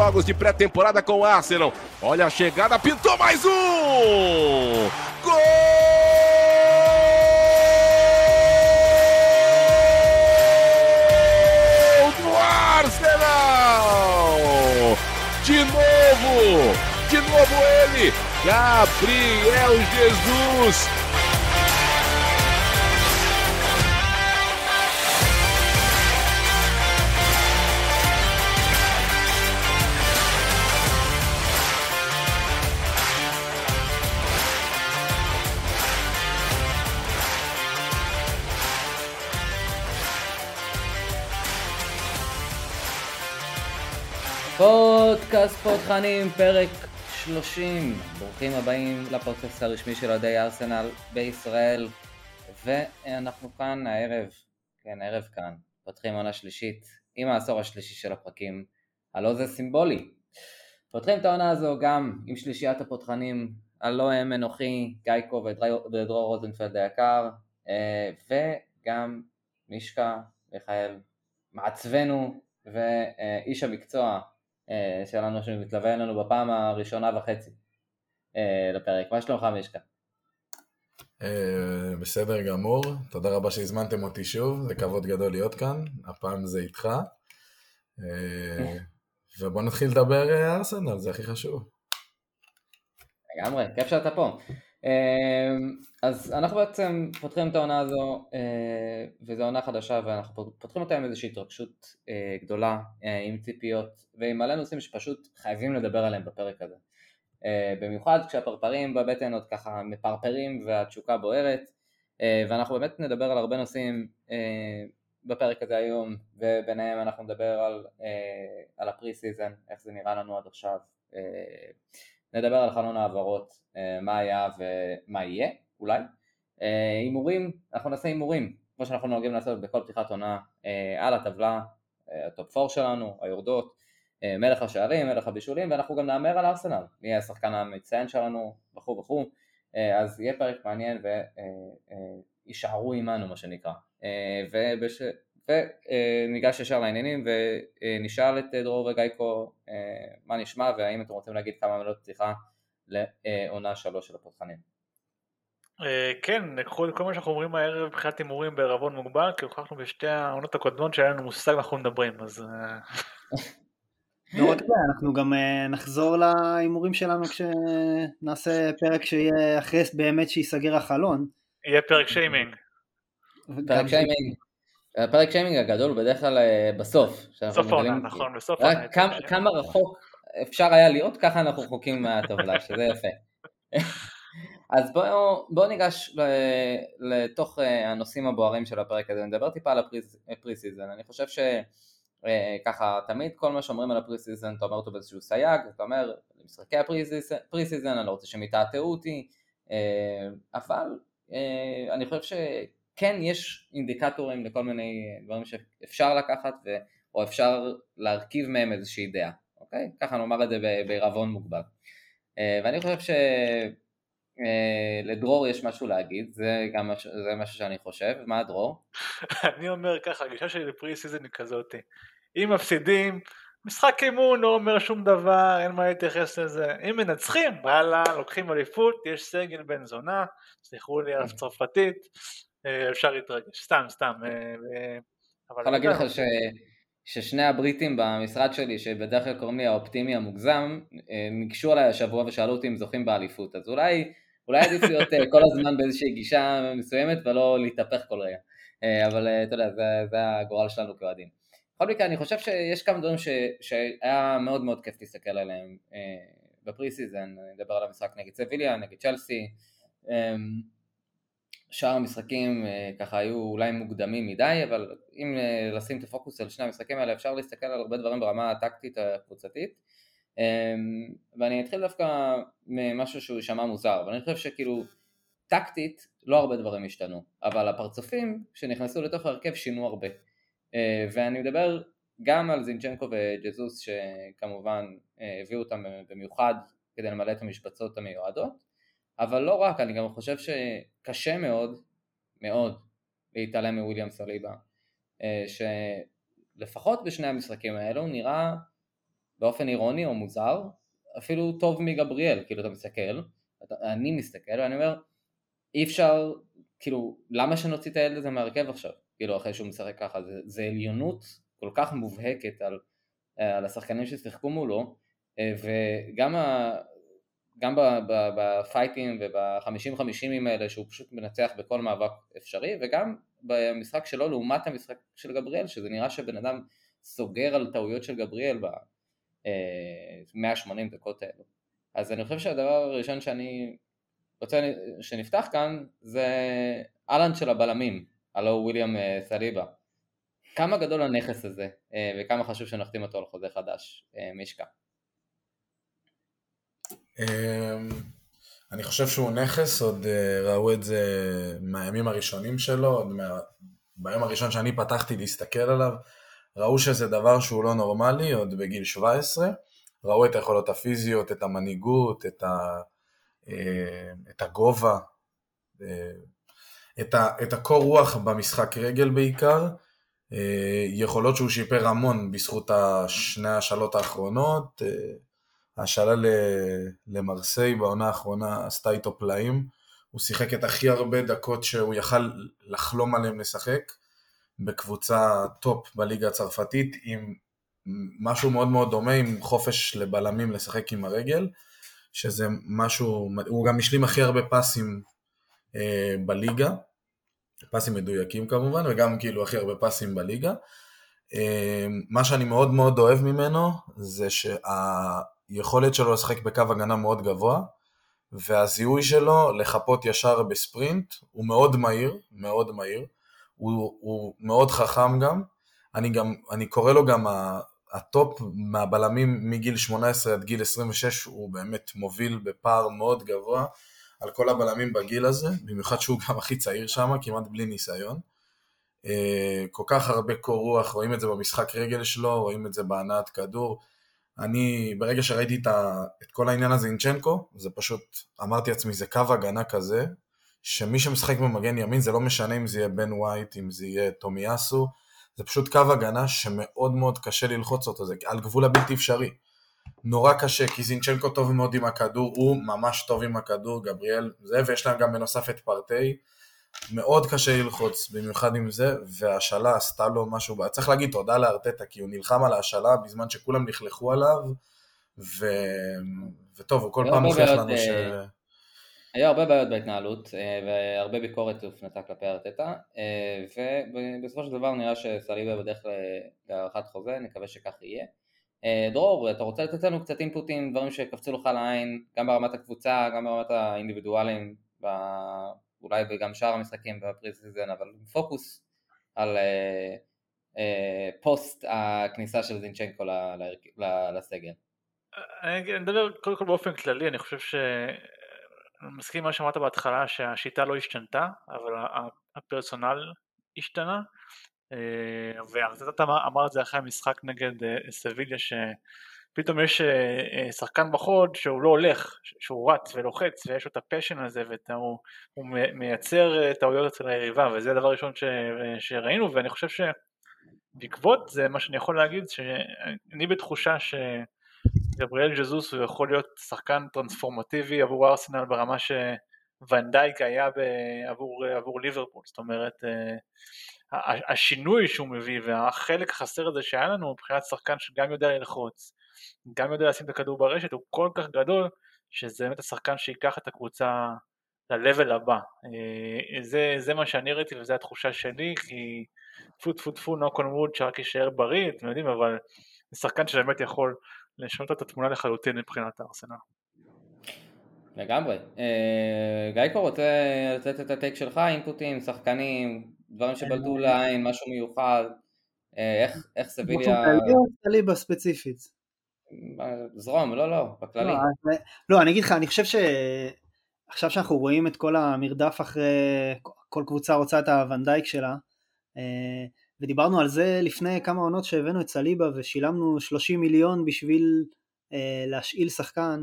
jogos de pré-temporada com o Arsenal. Olha a chegada, pintou mais um! Gol do Arsenal! De novo, de novo ele, Gabriel Jesus פודקאסט פותחנים, פרק 30. ברוכים הבאים לפודקאסט הרשמי של אוהדי ארסנל בישראל. ואנחנו כאן הערב, כן, הערב כאן, פותחים עונה שלישית עם העשור השלישי של הפרקים. הלא זה סימבולי. פותחים את העונה הזו גם עם שלישיית הפותחנים, הלא הם אנוכי, גייקו ודרור רוזנפלד היקר, אה, וגם מישקה, מיכאל, מעצבנו ואיש המקצוע שלנו שמתלווה אלינו בפעם הראשונה וחצי אה, לפרק. מה שלומך מישקה? אה, בסדר גמור, תודה רבה שהזמנתם אותי שוב, זה כבוד גדול להיות כאן, הפעם זה איתך. ובוא נתחיל לדבר ארסנל, זה הכי חשוב. לגמרי, כיף שאתה פה. אמ, אז אנחנו בעצם פותחים את העונה הזו, אה, וזו עונה חדשה ואנחנו פותחים אותה עם איזושהי התרגשות אה, גדולה, אה, עם ציפיות ועם מלא נושאים שפשוט חייבים לדבר עליהם בפרק הזה. במיוחד כשהפרפרים בבטן עוד ככה מפרפרים והתשוקה בוערת, ואנחנו באמת נדבר על הרבה נושאים בפרק הזה היום, וביניהם אנחנו נדבר על, על ה pre season, איך זה נראה לנו עד עכשיו. נדבר על חלון העברות, אה, מה היה ומה יהיה, אולי. אה, הימורים, אנחנו נעשה הימורים, כמו שאנחנו נוהגים לעשות בכל פתיחת עונה, אה, על הטבלה, ה top 4 שלנו, היורדות, מלך השערים, מלך הבישולים, ואנחנו גם נהמר על ארסנל, מי יהיה השחקן המצטיין שלנו, וכו' וכו', אז יהיה פרק מעניין ותישארו עמנו מה שנקרא. ובש... וניגש ישר לעניינים ונשאל את דרור וגייקו אה, מה נשמע והאם אתם רוצים להגיד כמה מילות פתיחה לעונה שלוש של הפותחנים. אה, כן, קחו את כל מה שאנחנו אומרים הערב מבחינת הימורים בערבון מוגבל, כי הוכחנו בשתי העונות הקודמות שהיה לנו מושג אנחנו מדברים, אז... אה, לא רק זה, אנחנו גם נחזור להימורים שלנו כשנעשה פרק שיהיה אחרי באמת שייסגר החלון. יהיה פרק שיימינג. פרק שיימינג. הפרק שיימינג הגדול הוא בדרך כלל אה, בסוף. בסוף העונה, נכון, בסוף העונה. כמה רחוק אפשר היה להיות, ככה אנחנו רחוקים מהטבלה, שזה יפה. אז בואו בוא ניגש לתוך אה, הנושאים הבוערים של הפרק הזה, נדבר טיפה על ה pre season, אני חושב שככה אה, תמיד כל מה שאומרים על ה pre season אתה אומר אותו באיזשהו סייג, אתה אומר משחקי ה pre season אני לא רוצה שהם יתעתעו אותי, אבל אני חושב ש... כן יש אינדיקטורים לכל מיני דברים שאפשר לקחת ו... או אפשר להרכיב מהם איזושהי דעה, אוקיי? ככה נאמר את זה בעירבון מוגבל. אה, ואני חושב שלדרור אה, יש משהו להגיד, זה גם זה משהו שאני חושב, מה דרור? אני אומר ככה, הגישה שלי ל pre season היא כזאת, אם מפסידים, משחק אימון לא אומר שום דבר, אין מה להתייחס לזה, אם מנצחים, וואלה, לוקחים אליפות, יש סגל בן זונה, סליחו לי על צרפתית, אה, אפשר להתרגש, סתם, סתם. אה, אני יכול להגיד לך ש... ששני הבריטים במשרד שלי, שבדרך כלל קוראים לי האופטימי המוגזם, אה, ניגשו עליי השבוע ושאלו אותי אם זוכים באליפות, אז אולי, אולי עדיף להיות כל הזמן באיזושהי גישה מסוימת ולא להתהפך כל רגע, אבל אתה יודע, זה, זה הגורל שלנו כאוהדים. בכל מקרה, אני חושב שיש כמה דברים ש, שהיה מאוד מאוד כיף להסתכל עליהם ב pre season, אני אדבר על המשחק נגד סביליה, נגד צ'לסי, שאר המשחקים אה, ככה היו אולי מוקדמים מדי, אבל אם אה, לשים את הפוקוס על שני המשחקים האלה אפשר להסתכל על הרבה דברים ברמה הטקטית הקבוצתית. אמ, ואני אתחיל דווקא ממשהו שהוא יישמע מוזר, אבל אני חושב שכאילו טקטית לא הרבה דברים השתנו, אבל הפרצופים שנכנסו לתוך ההרכב שינו הרבה. אה, ואני מדבר גם על זינצ'נקו וג'זוס שכמובן הביאו אותם במיוחד כדי למלא את המשבצות המיועדות אבל לא רק, אני גם חושב שקשה מאוד, מאוד, להתעלם מוויליאם סליבה, אה, שלפחות בשני המשחקים האלו נראה באופן אירוני או מוזר, אפילו טוב מגבריאל, כאילו אתה מסתכל, אני מסתכל ואני אומר, אי אפשר, כאילו, למה שנוציא את הילד הזה מהרכב עכשיו, כאילו אחרי שהוא משחק ככה, זה, זה עליונות כל כך מובהקת על, על השחקנים ששיחקו מולו, וגם ה, גם בפייטים ובחמישים חמישימים האלה שהוא פשוט מנצח בכל מאבק אפשרי וגם במשחק שלו לעומת המשחק של גבריאל שזה נראה שבן אדם סוגר על טעויות של גבריאל ב-180 אה, דקות האלו. אז אני חושב שהדבר הראשון שאני רוצה שנפתח כאן זה אהלן של הבלמים הלו וויליאם אה, סליבה. כמה גדול הנכס הזה אה, וכמה חשוב שנחתים אותו על חוזה חדש מישקה אני חושב שהוא נכס, עוד אה, ראו את זה מהימים הראשונים שלו, עוד מה... ביום הראשון שאני פתחתי להסתכל עליו, ראו שזה דבר שהוא לא נורמלי, עוד בגיל 17, ראו את היכולות הפיזיות, את המנהיגות, את, ה... אה, את הגובה, אה, את, ה... את הקור רוח במשחק רגל בעיקר, יכולות שהוא שיפר המון בזכות השני השאלות האחרונות, ההשאלה למרסיי בעונה האחרונה עשתה איתו פלאים. הוא שיחק את הכי הרבה דקות שהוא יכל לחלום עליהם לשחק בקבוצה top בליגה הצרפתית עם משהו מאוד מאוד דומה עם חופש לבלמים לשחק עם הרגל שזה משהו, הוא גם השלים הכי הרבה פסים אה, בליגה, פסים מדויקים כמובן וגם כאילו הכי הרבה פסים בליגה. אה, מה שאני מאוד מאוד אוהב ממנו זה שה... היכולת שלו לשחק בקו הגנה מאוד גבוה, והזיהוי שלו לחפות ישר בספרינט הוא מאוד מהיר, מאוד מהיר, הוא, הוא מאוד חכם גם, אני גם, אני קורא לו גם ה top מהבלמים מגיל 18 עד גיל 26 הוא באמת מוביל בפער מאוד גבוה על כל הבלמים בגיל הזה, במיוחד שהוא גם הכי צעיר שם, כמעט בלי ניסיון. אה, כל כך הרבה קור רוח, רואים את זה במשחק רגל שלו, רואים את זה בהנעת כדור, אני, ברגע שראיתי את, ה, את כל העניין הזה עם זינצ'נקו, זה פשוט, אמרתי לעצמי, זה קו הגנה כזה, שמי שמשחק במגן ימין, זה לא משנה אם זה יהיה בן ווייט, אם זה יהיה טומיאסו, זה פשוט קו הגנה שמאוד מאוד קשה ללחוץ אותו, זה על גבול הבלתי אפשרי. נורא קשה, כי זינצ'נקו טוב מאוד עם הכדור, הוא ממש טוב עם הכדור, גבריאל, זה, ויש להם גם בנוסף את פרטי, מאוד קשה ללחוץ, במיוחד עם זה, והשאלה עשתה לו משהו, צריך להגיד תודה לארטטה, כי הוא נלחם על ההשאלה בזמן שכולם לכלכו עליו, ו... וטוב, הוא כל פעם מוכיח לנו ש... אה, היו הרבה בעיות בהתנהלות אה, והרבה ביקורת הופנתה כלפי ארטטה אה, ובסופו של דבר נראה שסליבה בדרך להארכת חוזה, נקווה שכך יהיה. דרור, אתה רוצה לתת לנו קצת אינפוטים, דברים שקפצו לך לעין, גם ברמת הקבוצה, גם ברמת האינדיבידואלים אולי וגם שאר המשחקים ב pre season, אבל פוקוס על אה, אה, פוסט הכניסה של זינצ'נקו לסגל. אני אדבר קודם כל באופן כללי, אני חושב ש... אני מסכים עם מה שאמרת בהתחלה שהשיטה לא השתנתה, אבל ה personnel השתנה. אה, ואתה אמר את זה אחרי המשחק נגד סביליה פתאום יש אה, אה, שחקן בחוד שהוא לא הולך, שהוא רץ ולוחץ ויש לו את ה passion הזה והוא מייצר אה, טעויות אצל היריבה וזה הדבר הראשון ש, שראינו ואני חושב שבעקבות זה מה שאני יכול להגיד שאני בתחושה שגבריאל ג'זוס הוא יכול להיות שחקן טרנספורמטיבי עבור ארסנל ברמה שוונדייק היה עבור, עבור ליברפול. זאת אומרת השינוי שהוא מביא והחלק החסר הזה שהיה לנו מבחינת שחקן שגם יודע ללחוץ גם יודע לשים את הכדור ברשת, הוא כל כך גדול, שזה באמת השחקן שיקח את הקבוצה ל-level הבא. אה, זה, זה מה שאני ראיתי וזו התחושה שלי, כי טפו טפו טפו נוקון ווד שרק יישאר בריא, אתם יודעים, אבל זה שחקן שבאמת יכול לשנות את התמונה לחלוטין מבחינת הארסנל. לגמרי. אה, גאיקו רוצה לתת את הטייק שלך, אינפוטים, שחקנים, דברים שבלטו לעין, משהו מיוחד, אה, איך, איך סביליה... סליבה ספציפית. זרום, לא, לא, בכללי. לא, לא, אני אגיד לך, אני חושב שעכשיו שאנחנו רואים את כל המרדף אחרי, כל קבוצה רוצה את הוונדייק שלה, אה, ודיברנו על זה לפני כמה עונות שהבאנו את סליבה ושילמנו 30 מיליון בשביל אה, להשאיל שחקן,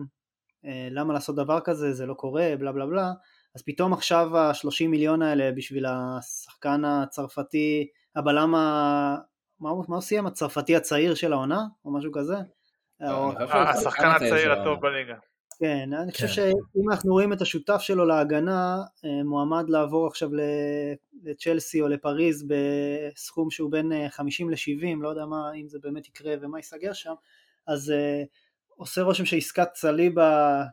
אה, למה לעשות דבר כזה, זה לא קורה, בלה בלה בלה, אז פתאום עכשיו ה-30 מיליון האלה בשביל השחקן הצרפתי, הבלם ה... מה הוא סיים? הצרפתי הצעיר של העונה, או משהו כזה? חושב שהוא השחקן שחקן הצעיר. הטוב בליגה. כן, אני חושב כן. שאם אנחנו רואים את השותף שלו להגנה, אה, מועמד לעבור עכשיו ל- לצ'לסי או לפריז בסכום שהוא בין אה, 50 ל-70, לא יודע מה, אם זה באמת יקרה ומה ייסגר שם, אז אה, עושה רושם שעסקת סליבה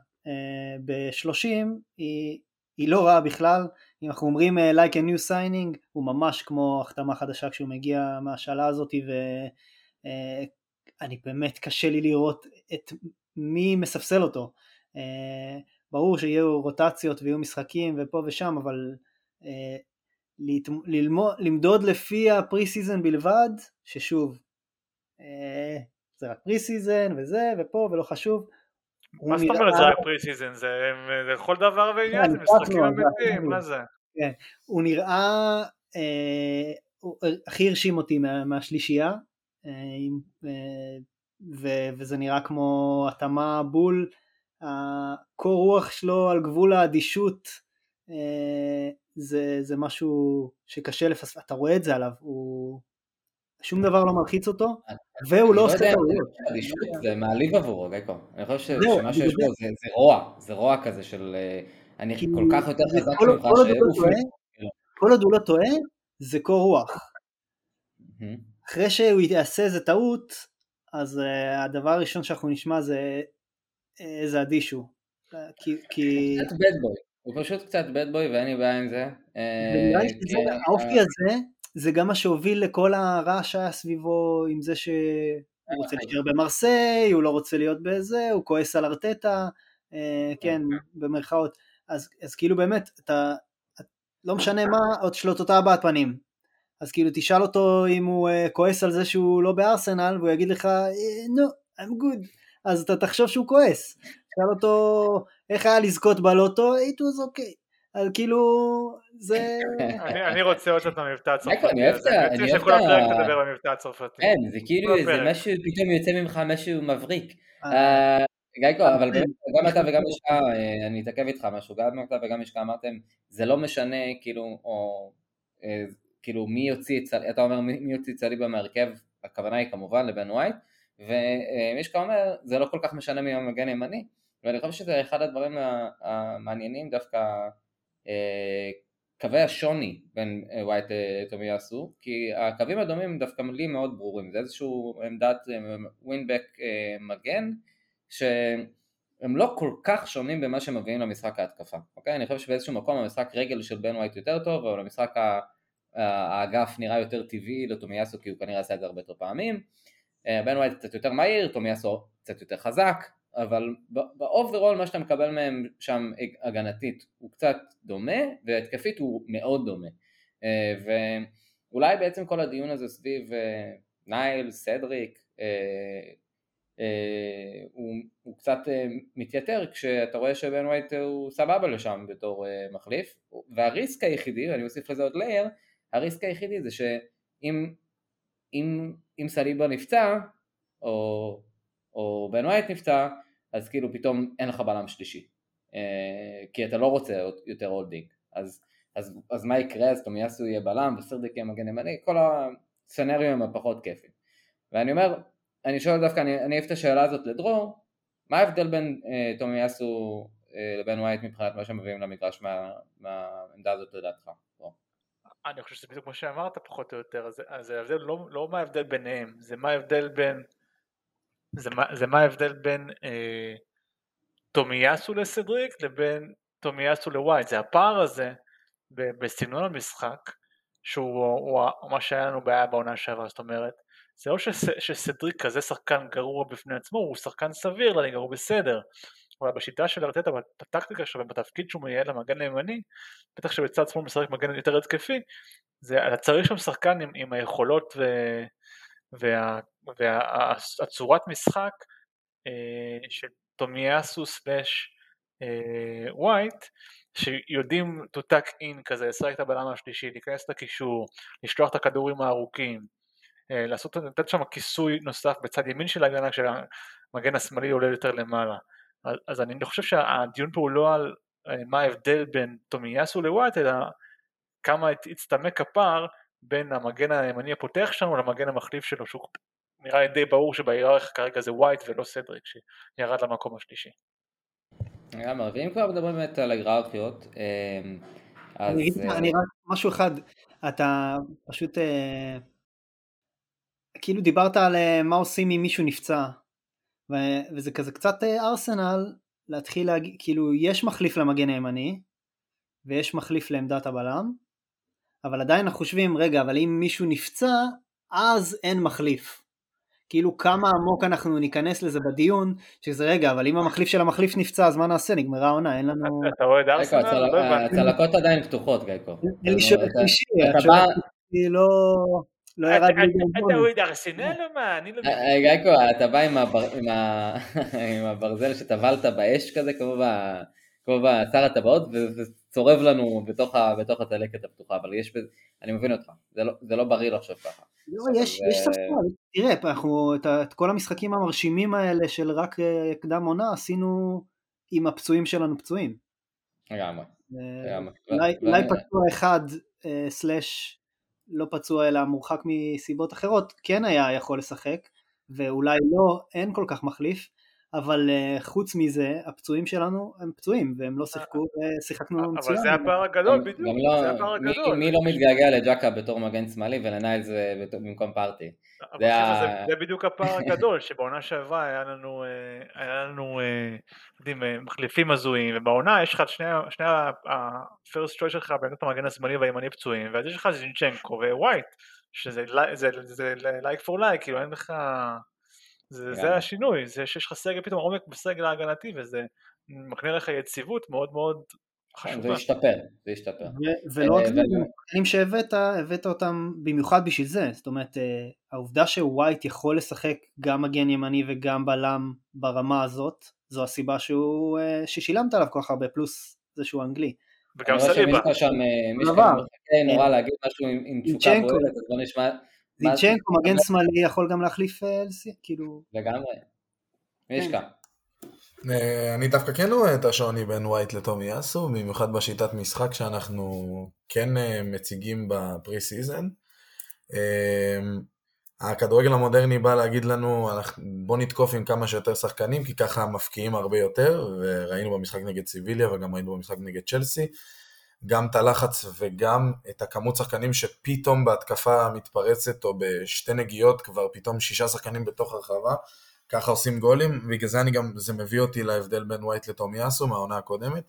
ב-30 היא, היא לא רעה בכלל, אם אנחנו אומרים אה, like a new signing, הוא ממש כמו החתמה חדשה כשהוא מגיע מהשאלה הזאת, ואני באמת קשה לי לראות את מי מספסל אותו. אה, ברור שיהיו רוטציות ויהיו משחקים ופה ושם, אבל אה, למדוד לפי ה pre season בלבד, ששוב, אה, זה רק pre season וזה ופה ולא חשוב. מה זאת אומרת זה היה pre season? זה לכל דבר ועניין, כן, זה משחקים אמיתיים, מה זה? הוא נראה, אה, הכי הרשים אותי מה, מהשלישייה, אה, אה, וזה נראה כמו התאמה בול, הקור רוח שלו על גבול האדישות, זה, זה משהו שקשה לפספס, אתה רואה את זה עליו, הוא, שום דבר לא מלחיץ אותו, והוא אני לא עושה טעויות. זה מעליב עבורו, גייקו. אני חושב שמה שיש בו זה רוע, זה רוע כזה של אה, אני כל כך יותר חזק ממך כל עוד הוא לא טועה. כל עוד הוא לא טועה, זה קור רוח. אחרי שהוא יעשה איזה טעות, אז הדבר הראשון שאנחנו נשמע זה אה, איזה אדיש הוא. אה, כי, קצת boy, הוא פשוט קצת boy ואין לי בעיה עם זה. אה, ונראה לי שזה, כי- האופי הזה, זה גם מה שהוביל לכל הרעש שהיה סביבו עם זה שהוא רוצה להישאר במרסיי, הוא לא רוצה להיות בזה, הוא כועס על ארטטה, אה, כן, במרכאות. אז, אז כאילו באמת, אתה, לא משנה מה, עוד שלוט אותה הבעת פנים. אז כאילו תשאל אותו אם הוא uh, כועס על זה שהוא לא בארסנל, והוא יגיד לך, נו, I'm good. אז אתה תחשוב שהוא כועס. תשאל אותו איך היה לזכות בלוטו, it was okay. אז כאילו, זה... אני אני רוצה עוד קצת מייקל, הצרפתי אני אוהב את ה- אני אני אוהב את ה- הפרק תדבר במבטא הצרפתי. כן, זה כאילו הפרק. משהו, פתאום יוצא ממך משהו מבריק. אה, אה, גייקו, אבל. באמת, גם אתה וגם אשכה, אה, אני אתעכב איתך משהו, גם אתה וגם אשכה אמרתם, זה לא משנה, כאילו, או, אה, כאילו, מי יוציא את סליבה, אתה אומר מי יוציא את סליבה מהרכב, הכוונה היא כמובן לבן ווייט, ומישקה אומר, זה לא כל כך משנה מי המגן ימני, ואני חושב שזה אחד הדברים המעניינים דווקא, אה, קווי השוני בין אה, ווייט לטומיאסו, כי הקווים הדומים דווקא לי מאוד ברורים, זה איזשהו עמדת wing-back מגן, שהם לא כל כך שונים במה שהם מביאים למשחק ההתקפה, אוקיי? אני חושב שבאיזשהו מקום המשחק רגל של בן ווייט יותר טוב, אבל המשחק האגף נראה יותר טבעי לטומיאסו, כי הוא כנראה עשה את זה הרבה יותר פעמים. אה, בן ווייט קצת יותר מהיר, טומיאסו קצת יותר חזק, אבל ב overall מה שאתה מקבל מהם שם הגנתית הוא קצת דומה, והתקפית הוא מאוד דומה. אה, ואולי בעצם כל הדיון הזה סביב אה, נייל, סדריק, אה, הוא, הוא קצת מתייתר כשאתה רואה שבן ווייט הוא סבבה לשם בתור מחליף, וה risk היחידי, ואני אוסיף לזה עוד layer, ה risk היחידי זה שאם אם, אם סליבה נפצע, או, או בן ווייט נפצע, אז כאילו פתאום אין לך בלם שלישי, אה, כי אתה לא רוצה יותר הולדינג, אז, אז, אז מה יקרה, אז תומיאסו יהיה בלם וסדריק יהיה מגן ימני, כל הסצנריו הם הפחות כיפים. ואני אומר, אני שואל דווקא, אני, אני אוהב את השאלה הזאת לדרור, מה ההבדל בין אה, תומיאסו אה, לבן ווייט מבחינת מה שמביאים למגרש מה, מהעמדה הזאת לדעתך? אני חושב שזה בדיוק כמו שאמרת פחות או יותר, אז ההבדל לא, לא מה ההבדל ביניהם, זה מה ההבדל בין, זה מה, זה מה ההבדל בין אה, לסדריק לבין תומיאסו לווייט, זה הפער הזה בסגנון המשחק, שהוא הוא, הוא, מה שהיה לנו בעיה בעונה שעברה, זאת אומרת, זה לא שס, שסדריק כזה שחקן גרוע בפני עצמו, הוא שחקן סביר לליגה, הוא בסדר, אבל בשיטה של ארטטה, בטקטיקה שלו ובתפקיד שהוא מייעד למגן הימני, בטח שבצד שמאל משחק מגן יותר התקפי, זה, אתה צריך שם שחקן עם, עם היכולות והצורת משחק אה, של תומיאסו סלאש אה, ווייט, שיודעים to tuck in כזה, לשחק את הבלם השלישי, להיכנס לקישור, לשלוח את הכדורים הארוכים, אה, לעשות, לתת שם כיסוי נוסף בצד ימין של ההגנה כשהמגן השמאלי עולה יותר למעלה. אז, אז אני חושב שהדיון פה הוא לא על מה ההבדל בין תומיאסו לווייט, אלא כמה הצטמק הפער בין המגן הימני הפותח שלנו למגן המחליף שלו, שהוא נראה לי די ברור שבהיררכיה כרגע זה ווייט ולא סדריק שירד למקום השלישי. לגמרי, ואם כבר מדברים באמת על היררכיות, אמ, אז... אני אגיד לך, אה, אני רק משהו אחד, אתה פשוט, אה, כאילו דיברת על אה, מה עושים אם מישהו נפצע, וזה כזה קצת ארסנל להתחיל להגיד, כאילו יש מחליף למגן הימני, ויש מחליף לעמדת הבלם, אבל עדיין אנחנו חושבים, רגע, אבל אם מישהו נפצע, אז אין מחליף. כאילו כמה עמוק אנחנו ניכנס לזה בדיון, שזה רגע, אבל אם המחליף של המחליף נפצע, אז מה נעשה? נגמרה העונה, אין לנו... אתה רואה את ארסנל? לא. הצלקות עדיין פתוחות, גייקו. אין לי אתה- שלישי, לא לא ירד אתה- ליגה אתה. אוהד ארסנל או מה? אני לא. אה, גייקו, אתה בא עם הברזל שטבלת באש כזה, כמו ב- כמו בשר הטבעות, וצורב לנו בתוך הצלקת הפתוחה, אבל יש בזה, אני מבין אותך, זה לא- זה לא בריא לחשוב ככה. לא, יש, ספסל, תראה, אנחנו את, כל המשחקים המרשימים האלה של רק אה, קדם עונה עשינו עם הפצועים שלנו פצועים. לגמרי, אה. אולי, אולי ו- פצוע אחד אה, סלאש לא פצוע אלא מורחק מסיבות אחרות כן היה יכול לשחק ואולי לא, אין כל כך מחליף אבל אה, חוץ מזה הפצועים שלנו הם פצועים והם לא שיחקו ושיחקנו מצוין. אבל זה הפער הגדול בדיוק, לא- זה הפער הגדול. מי לא מתגעגע לג'קה בתור מגן שמאלי ולניילס אה, בת- במקום פארטי? זה ה- זה- זה בדיוק הפער הגדול, שבעונה שעברה היה לנו, אה, היה לנו אה, יודעים, אה, מחליפים הזויים, ובעונה יש לך את שני ה first choice שלך בעמדת המגן השמאלי והימני פצועים, ואז יש לך זינצ'נקו ווייט, שזה זה- זה like for like, כאילו אין לך... זה. זה השינוי, זה שיש לך סגל פתאום עומק בסגל ההגנתי וזה מקנה לך יציבות מאוד מאוד כן, זה חשובה. זה ישתפר. ו- ולא רק אה, זה, ואני- גם השחקנים שהבאת, הבאת אותם במיוחד בשביל זה, זאת אומרת אה, העובדה שווייט יכול לשחק גם מגן ימני וגם בלם ברמה הזאת, זו הסיבה שהוא, אה, ששילמת עליו כל כך הרבה, פלוס זה שהוא אנגלי. וגם אני רואה סליבה. שמישהו שם, מישהו מחכה נורא להגיד משהו עם- תשוקה. בוערת, אז בוא נשמע. זינצ'נקו מגן שמאלי יכול גם להחליף, אה, לסי- כאילו, לגמרי. יש. כאן? אה, אני דווקא כן רואה את השוני בין ווייט לטומי יאסו, במיוחד בשיטת משחק שאנחנו כן אה, מציגים ב pre-season. אה, הכדורגל המודרני בא להגיד לנו, אנחנו- בוא נתקוף עם כמה שיותר שחקנים, כי ככה מבקיעים הרבה יותר, וראינו במשחק נגד סיביליה וגם ראינו במשחק נגד צ'לסי, גם את הלחץ וגם את הכמות שחקנים שפתאום בהתקפה מתפרצת, או בשתי נגיעות כבר פתאום שישה שחקנים בתוך הרחבה, ככה עושים גולים, בגלל זה אני גם, זה מביא אותי להבדל בין ווייט לטומיאסו מהעונה הקודמת.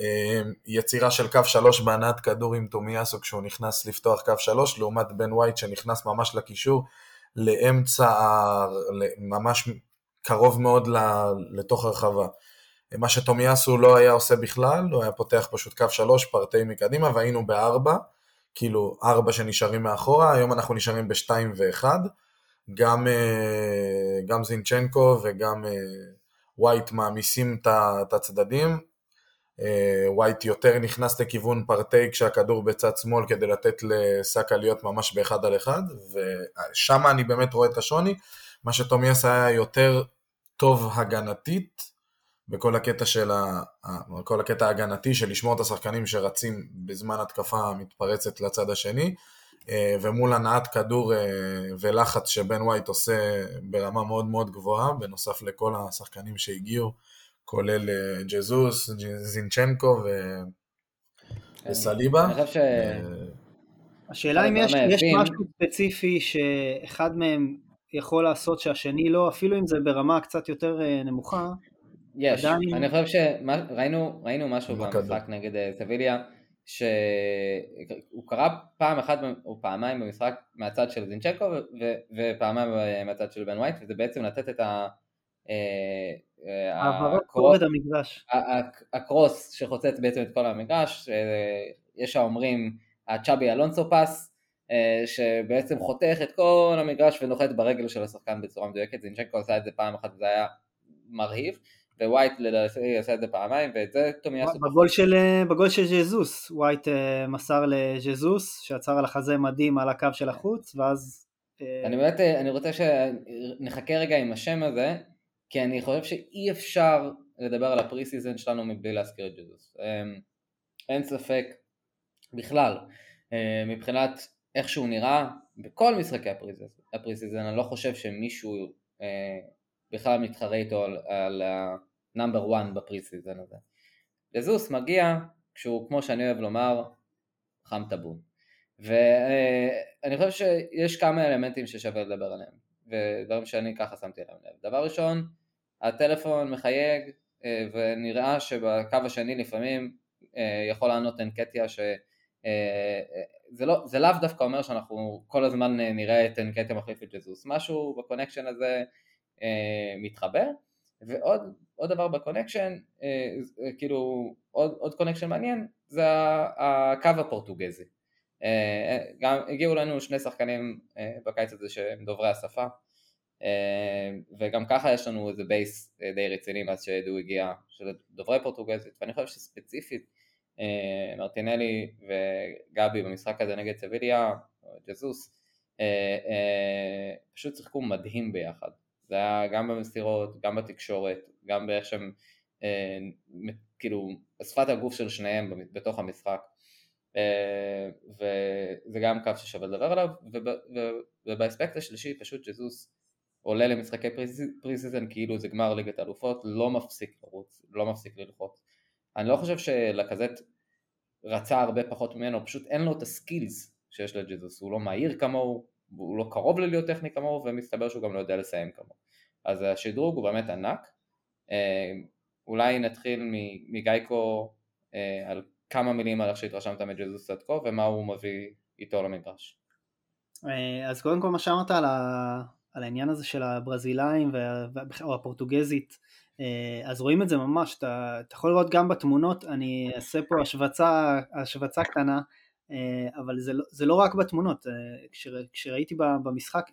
אה, יצירה של קו שלוש בהנעת כדור עם טומיאסו כשהוא נכנס לפתוח קו שלוש, לעומת בן ווייט שנכנס ממש לקישור, לאמצע, ממש קרוב מאוד לתוך הרחבה. מה שטומיאסו לא היה עושה בכלל, הוא היה פותח פשוט קו שלוש, פרטי מקדימה, והיינו בארבע, כאילו ארבע שנשארים מאחורה, היום אנחנו נשארים בשתיים ואחד. גם, אה, גם זינצ'נקו וגם אה, ווייט מעמיסים את הצדדים. אה, ווייט יותר נכנס לכיוון פרטי כשהכדור בצד שמאל כדי לתת לסאקה להיות ממש באחד על אחד, ושם אני באמת רואה את השוני. מה שטומיאס היה יותר טוב הגנתית, בכל הקטע של ה... כל הקטע ההגנתי של לשמור את השחקנים שרצים בזמן התקפה מתפרצת לצד השני, אה, ומול הנעת כדור אה, ולחץ שבן ווייט עושה ברמה מאוד מאוד גבוהה, בנוסף לכל השחקנים שהגיעו, כולל אה, ג'זוס, זינצ'נקו ו... וסליבה. אני חושב ש... השאלה אם יש, הדברים יש משהו ספציפי שאחד מהם יכול לעשות שהשני לא, אפילו אם זה ברמה קצת יותר נמוכה, יש, עדיין- אני חושב שראינו ראינו משהו. במשחק נגד אה, סביליה, שהוא קרה פעם אחת או פעמיים במשחק מהצד של זינצ'נקו ו- ופעמיים מהצד של בן ווייט, וזה בעצם לתת את ה... אה, אה, המגרש. הקרוס שחוצץ בעצם את כל המגרש, אה, יש האומרים הצ'אבי אלונסו פס, אה, שבעצם חותך את כל המגרש ונוחת ברגל של השחקן בצורה מדויקת, זינצ'נקו עשה את זה פעם אחת וזה היה מרהיב, ווייט לדעתי עשה את זה פעמיים, ואת זה תומיאסו בגול של, אה, בגול של ז'זוס, ווייט אה, מסר לז'זוס, שעצר על החזה מדהים על הקו של החוץ, ואז... אה, אני באמת, אני רוצה שנחכה רגע עם השם הזה, כי אני חושב שאי אפשר לדבר על ה pre-season שלנו מבלי להזכיר את ג'זוס. אין ספק בכלל, אה, מבחינת איך שהוא נראה בכל משחקי ה pre-season, אני לא חושב שמישהו אה, בכלל מתחרה איתו על, על ה number one ב pre-season הזה. ג'זוס מגיע כשהוא, כמו שאני אוהב לומר, חם טבון. ואני חושב שיש כמה אלמנטים ששווה לדבר עליהם, ודברים שאני ככה שמתי עליהם לב. דבר ראשון, הטלפון מחייג, אה, ונראה שבקו השני לפעמים אה, יכול לענות אנקטיה ש... אה, זה, לא, זה לאו דווקא אומר שאנחנו כל הזמן נראה את אנקטיה מחליף את ג'זוס, משהו ב connection הזה מתחבר, ועוד דבר ב connection, כאילו עוד, עוד connection מעניין, זה הקו הפורטוגזי. גם הגיעו לנו שני שחקנים בקיץ הזה שהם דוברי השפה, אה, וגם ככה יש לנו איזה base אה, די רציני מאז שעדו הגיע של דוברי פורטוגזית ואני חושב שספציפית אה, מרטינלי וגבי במשחק הזה נגד סביליה, ג'זוס, פשוט שיחקו מדהים ביחד. זה היה גם במסירות, גם בתקשורת, גם באיך שהם, כאילו, שפת הגוף של שניהם בתוך המשחק. וזה גם קו ששווה לדבר עליו, ובאספקט השלישי פשוט ג'זוס עולה למשחקי pre-season כאילו זה גמר ליגת האלופות, לא מפסיק לרוץ, לא מפסיק ללחוץ. אני לא חושב שלקזט רצה הרבה פחות ממנו, פשוט אין לו את ה skills שיש לג'זוס, הוא לא מהיר כמוהו, הוא לא קרוב ללהיות טכני כמוהו, ומסתבר שהוא גם לא יודע לסיים כמוהו. אז השדרוג הוא באמת ענק. אה, אולי נתחיל מגייקו אה, על כמה מילים על איך שהתרשמת מג'זוס עד כה ומה הוא מביא איתו למגרש. אה, אז קודם כל מה שאמרת על, ה... על העניין הזה של הברזילאים או הפורטוגזית, אז רואים את זה ממש, אתה, אתה יכול לראות גם בתמונות, אני אעשה פה השווצה, השווצה קטנה, אבל זה לא, זה לא רק בתמונות, אה, כשר, כשראיתי במשחק,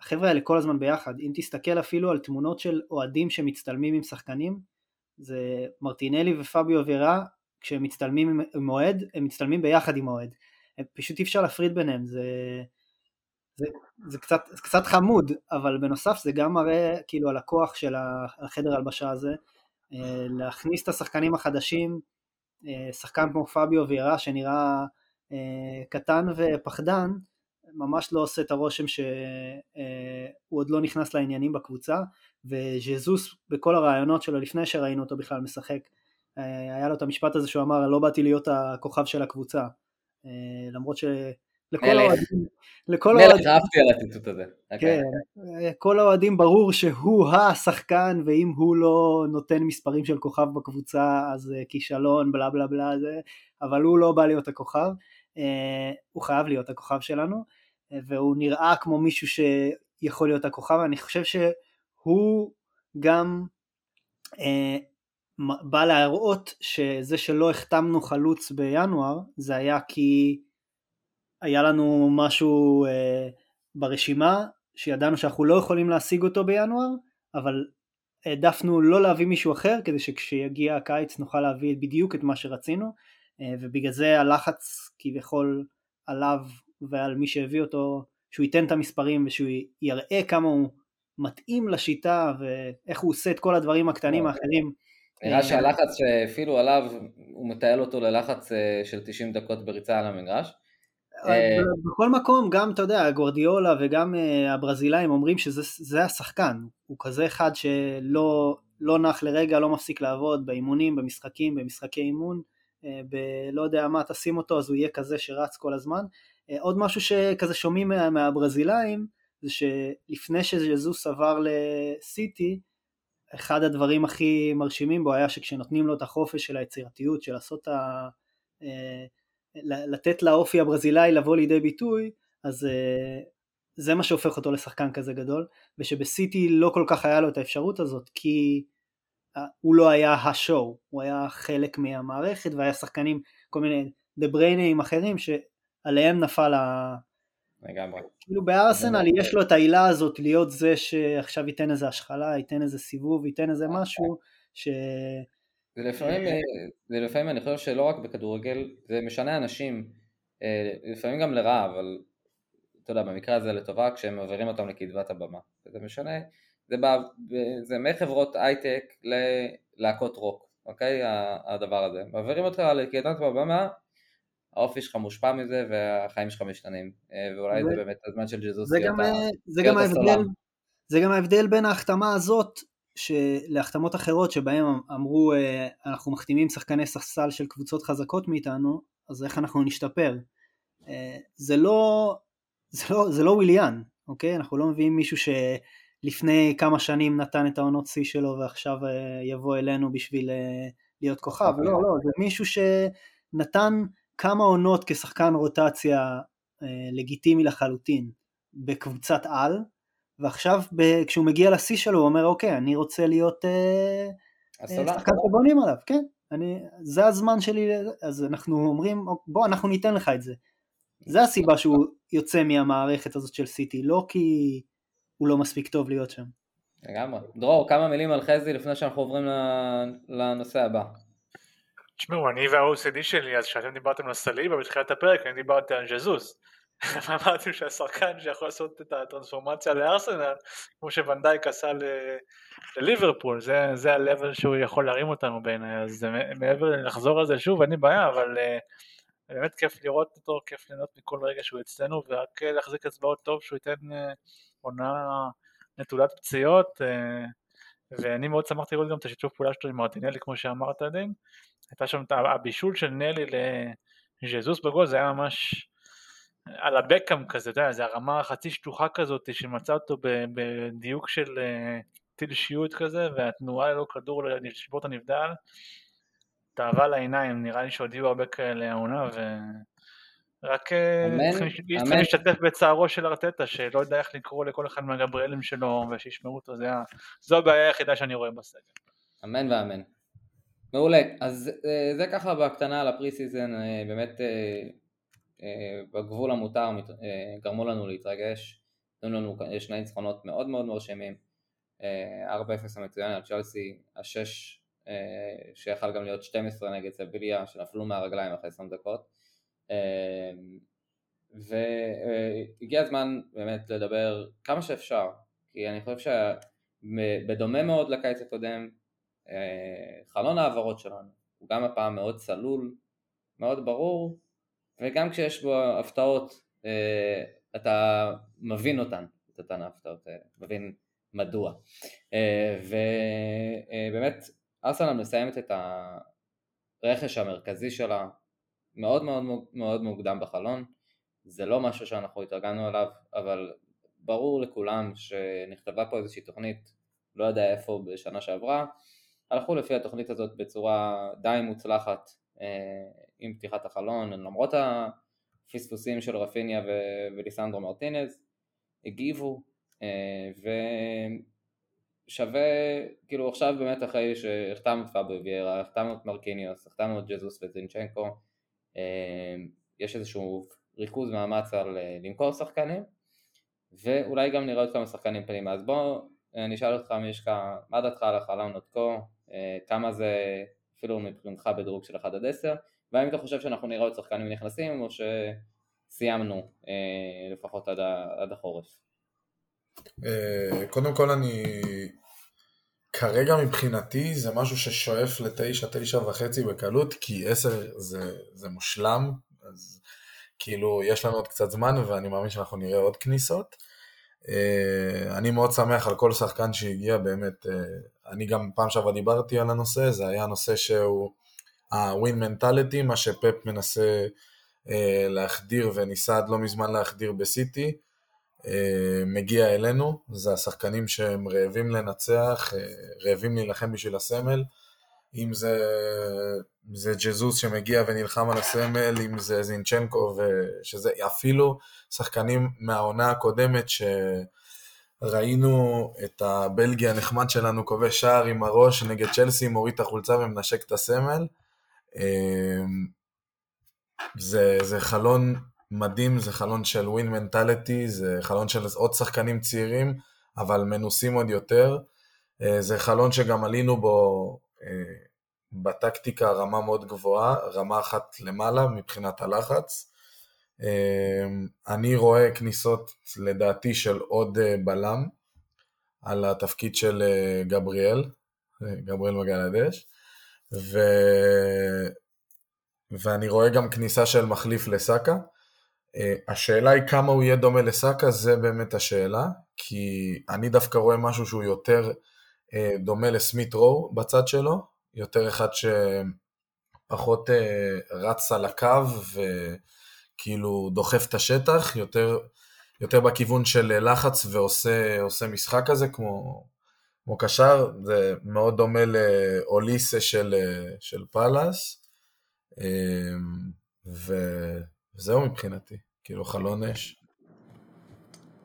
החבר'ה האלה כל הזמן ביחד, אם תסתכל אפילו על תמונות של אוהדים שמצטלמים עם שחקנים, זה מרטינלי ופביו אבירה, כשהם מצטלמים עם אוהד, הם מצטלמים ביחד עם אוהד, פשוט אי אפשר להפריד ביניהם, זה... זה, זה, קצת, קצת חמוד, אבל בנוסף זה גם מראה כאילו על הכוח של החדר הלבשה הזה, אה, להכניס את השחקנים החדשים, אה, שחקן כמו פביו וירה שנראה אה, קטן ופחדן, ממש לא עושה את הרושם שהוא עוד לא נכנס לעניינים בקבוצה, וז'זוס בכל הרעיונות שלו לפני שראינו אותו בכלל משחק, היה לו את המשפט הזה שהוא אמר לא באתי להיות הכוכב של הקבוצה, למרות ש... לכל האוהדים, לכל האוהדים, אהבתי על הציטוט הזה. כן, כל האוהדים ברור שהוא השחקן ואם הוא לא נותן מספרים של כוכב בקבוצה אז אה, כישלון בלה בלה בלה זה, אבל הוא לא בא להיות הכוכב, אה, הוא חייב להיות הכוכב שלנו אה, והוא נראה כמו מישהו שיכול להיות הכוכב, אני חושב שהוא גם בא להראות שזה שלא החתמנו חלוץ בינואר זה היה כי היה לנו משהו אה, ברשימה שידענו שאנחנו לא יכולים להשיג אותו בינואר, אבל העדפנו לא להביא מישהו אחר כדי שכשיגיע הקיץ נוכל להביא בדיוק את מה שרצינו, אה, ובגלל זה הלחץ כביכול עליו ועל מי שהביא אותו, שהוא ייתן את המספרים ושהוא יראה כמה הוא מתאים לשיטה ואיך הוא עושה את כל הדברים הקטנים אוקיי. האחרים. נראה אה, שהלחץ שהפעילו עליו, הוא מתעל אותו ללחץ אה, של 90 דקות בריצה על המגרש. אה, בכל מקום, גם, אתה יודע, גורדיולה וגם אה, הברזילאים אומרים שזה השחקן, הוא כזה אחד שלא לא נח לרגע, לא מפסיק לעבוד באימונים, במשחקים, במשחקי אימון, אה, בלא יודע מה תשים אותו, אז הוא יהיה כזה שרץ כל הזמן. עוד משהו שכזה שומעים מה, מהברזילאים, זה שלפני שז'זוס עבר לסיטי, אחד הדברים הכי מרשימים בו היה שכשנותנים לו את החופש של היצירתיות, של לעשות ה... לתת לאופי הברזילאי לבוא לידי ביטוי, אז זה מה שהופך אותו לשחקן כזה גדול, ושבסיטי לא כל כך היה לו את האפשרות הזאת, כי הוא לא היה השואו, הוא היה חלק מהמערכת, והיה שחקנים, כל מיני דה בריינאים אחרים, שעליהם נפל ה... לגמרי. כאילו בארסנל יש לו את העילה הזאת להיות זה שעכשיו ייתן איזה השחלה, ייתן איזה סיבוב, ייתן איזה משהו, ש... זה לפעמים, אה, זה לפעמים אני חושב שלא רק בכדורגל, זה משנה אנשים, אה, לפעמים גם לרעה, אבל אתה יודע, במקרה הזה לטובה, כשהם מעבירים אותם לקדבת הבמה. זה משנה, זה, בא, זה מחברות הייטק ללהקות רוק, אוקיי? הדבר הזה. מעבירים אותך לקדמת הבמה, האופי שלך מושפע מזה והחיים שלך משתנים, אה, ואולי זה- זה באמת הזמן של ג'זוס זה גם, אה, זה גם ההבדל. זה גם ההבדל בין ההחתמה הזאת להחתמות אחרות שבהם אמרו אה, אנחנו מחתימים שחקני ספסל של קבוצות חזקות מאיתנו אז איך אנחנו נשתפר זה לא זה לא, זה לא וויליאן אוקיי אנחנו לא מביאים מישהו שלפני כמה שנים נתן את העונות שיא שלו ועכשיו אה, יבוא אלינו בשביל אה, להיות כוכב. לא לא זה מישהו שנתן כמה עונות כשחקן רוטציה אה, לגיטימי לחלוטין בקבוצת על ועכשיו כשהוא מגיע לשיא שלו הוא אומר אוקיי אני רוצה להיות. שחקן שבונים עליו. כן אני, זה הזמן שלי אז אנחנו אומרים בוא אנחנו ניתן לך את זה. זה הסיבה שהוא יוצא מהמערכת הזאת של סיטי לא כי הוא לא מספיק טוב להיות שם לגמרי. דרור, כמה מילים על חזי לפני שאנחנו עוברים לנושא הבא. תשמעו, אני וה-OCD שלי, אז כשאתם דיברתם על סליבה בתחילת הפרק, אני דיברתי על ז'זוס. אמרתי שהשחקן שיכול לעשות את הטרנספורמציה לארסנל, כמו שוונדייק עשה לליברפול, זה, זה ה-level שהוא יכול להרים אותנו בעיניי, אז מעבר ללחזור על זה שוב, אין לי בעיה, אבל אה, באמת כיף לראות אותו, כיף ליהנות מכל רגע שהוא אצלנו, ורק אה, להחזיק אצבעות טוב שהוא ייתן אה, עונה נטולת פציעות, אה, ואני מאוד שמחתי לראות גם את השיתוף פעולה שלו עם מרטינלי, כמו שאמרת דין. הייתה שם את הבישול של נלי לז'זוס בגול, זה היה ממש על הבקאם כזה, אתה יודע, זה הרמה חצי שטוחה כזאת שמצא אותו בדיוק של אה, טיל שיוט כזה, והתנועה ללא כדור לשבור את הנבדל, תאווה לעיניים, נראה לי שעוד יהיו הרבה כאלה העונה, ורק אה, אמן, צריכים. להשתתף בצערו של ארטטה, שלא יודע איך לקרוא לכל אחד מהגבריאלים שלו, ושישמעו אותו, זה ה- זו הבעיה היחידה שאני רואה בסגל. אמן ואמן. מעולה, אז אה, זה ככה בקטנה על ה pre-season, אה, באמת אה, אה, בגבול המותר אה, גרמו לנו להתרגש, נתנו לנו אה, שני ניצחונות מאוד מאוד מרשימים, אה, 4-0 המצוין על צ'לסי, השש אה, שיכל גם להיות 12 נגד סביליה שנפלו מהרגליים אחרי 20 דקות, אה, והגיע הזמן באמת לדבר כמה שאפשר, כי אני חושב שבדומה מאוד לקיץ הקודם, אה, חלון ההעברות שלנו הוא גם הפעם מאוד צלול, מאוד ברור, וגם כשיש בו הפתעות אה, אתה מבין אותן, את אותן ההפתעות, אה, מבין מדוע. אה, ובאמת ארסנל מסיימת את הרכש המרכזי שלה מאוד מאוד מאוד מוקדם בחלון, זה לא משהו שאנחנו התארגנו עליו, אבל ברור לכולם שנכתבה פה איזושהי תוכנית, לא יודע איפה בשנה שעברה, הלכו לפי התוכנית הזאת בצורה די מוצלחת אה, עם פתיחת החלון, למרות הפספוסים של רפיניה ו- וליסנדרו מרטינז, הגיבו, אה, ושווה, כאילו עכשיו באמת אחרי שהחתמנו את פאבו ויירה, החתמנו את מרקיניוס, החתמנו את ג'זוס וזינצ'נקו, יש איזשהו ריכוז מאמץ על אה, למכור שחקנים, ואולי גם נראה עוד כמה שחקנים פנימה, אז בוא אני אשאל אותך מישקה, מה דעתך על החלון עד כה, אה, כמה זה אפילו מבחינתך בדירוג של 1 עד 10, והאם אתה חושב שאנחנו נראה עוד שחקנים נכנסים או שסיימנו אה, לפחות עד, החורף? קודם כל אני... כרגע מבחינתי זה משהו ששואף לתשע, תשע וחצי בקלות, כי עשר זה, זה מושלם, אז כאילו יש לנו עוד קצת זמן ואני מאמין שאנחנו נראה עוד כניסות. אה, אני מאוד שמח על כל שחקן שהגיע, באמת, אה, אני גם פעם שעברה דיברתי על הנושא, זה היה נושא שהוא ה-win mentality, מה שפפ מנסה אה, להחדיר וניסה עד לא מזמן להחדיר בסיטי. אה, מגיע אלינו, זה השחקנים שהם רעבים לנצח, אה, רעבים להילחם בשביל הסמל, אם זה, זה ג'זוס שמגיע ונלחם על הסמל, אם זה זינצ'נקו, שזה אפילו שחקנים מהעונה הקודמת שראינו את הבלגי הנחמד שלנו כובש שער עם הראש נגד צ'לסי, מוריד את החולצה ומנשק את הסמל. אה, זה, זה חלון מדהים, זה חלון של ווין מנטליטי, זה חלון של עוד שחקנים צעירים, אבל מנוסים עוד יותר. אה, זה חלון שגם עלינו בו אה, בטקטיקה רמה מאוד גבוהה, רמה אחת למעלה מבחינת הלחץ. אה, אני רואה כניסות לדעתי של עוד בלם על התפקיד של גבריאל, גבריאל מגלדש, ו... ואני רואה גם כניסה של מחליף לסאקה. אה, השאלה היא כמה הוא יהיה דומה לסאקה, זה באמת השאלה, כי אני דווקא רואה משהו שהוא יותר אה, דומה לסמית רו בצד שלו, יותר אחד שפחות אה, רץ על הקו וכאילו דוחף את השטח, יותר, יותר בכיוון של לחץ ועושה משחק כזה כמו, כמו קשר, זה מאוד דומה לאוליסה של, של פאלאס, וזהו מבחינתי. כאילו חלון אש.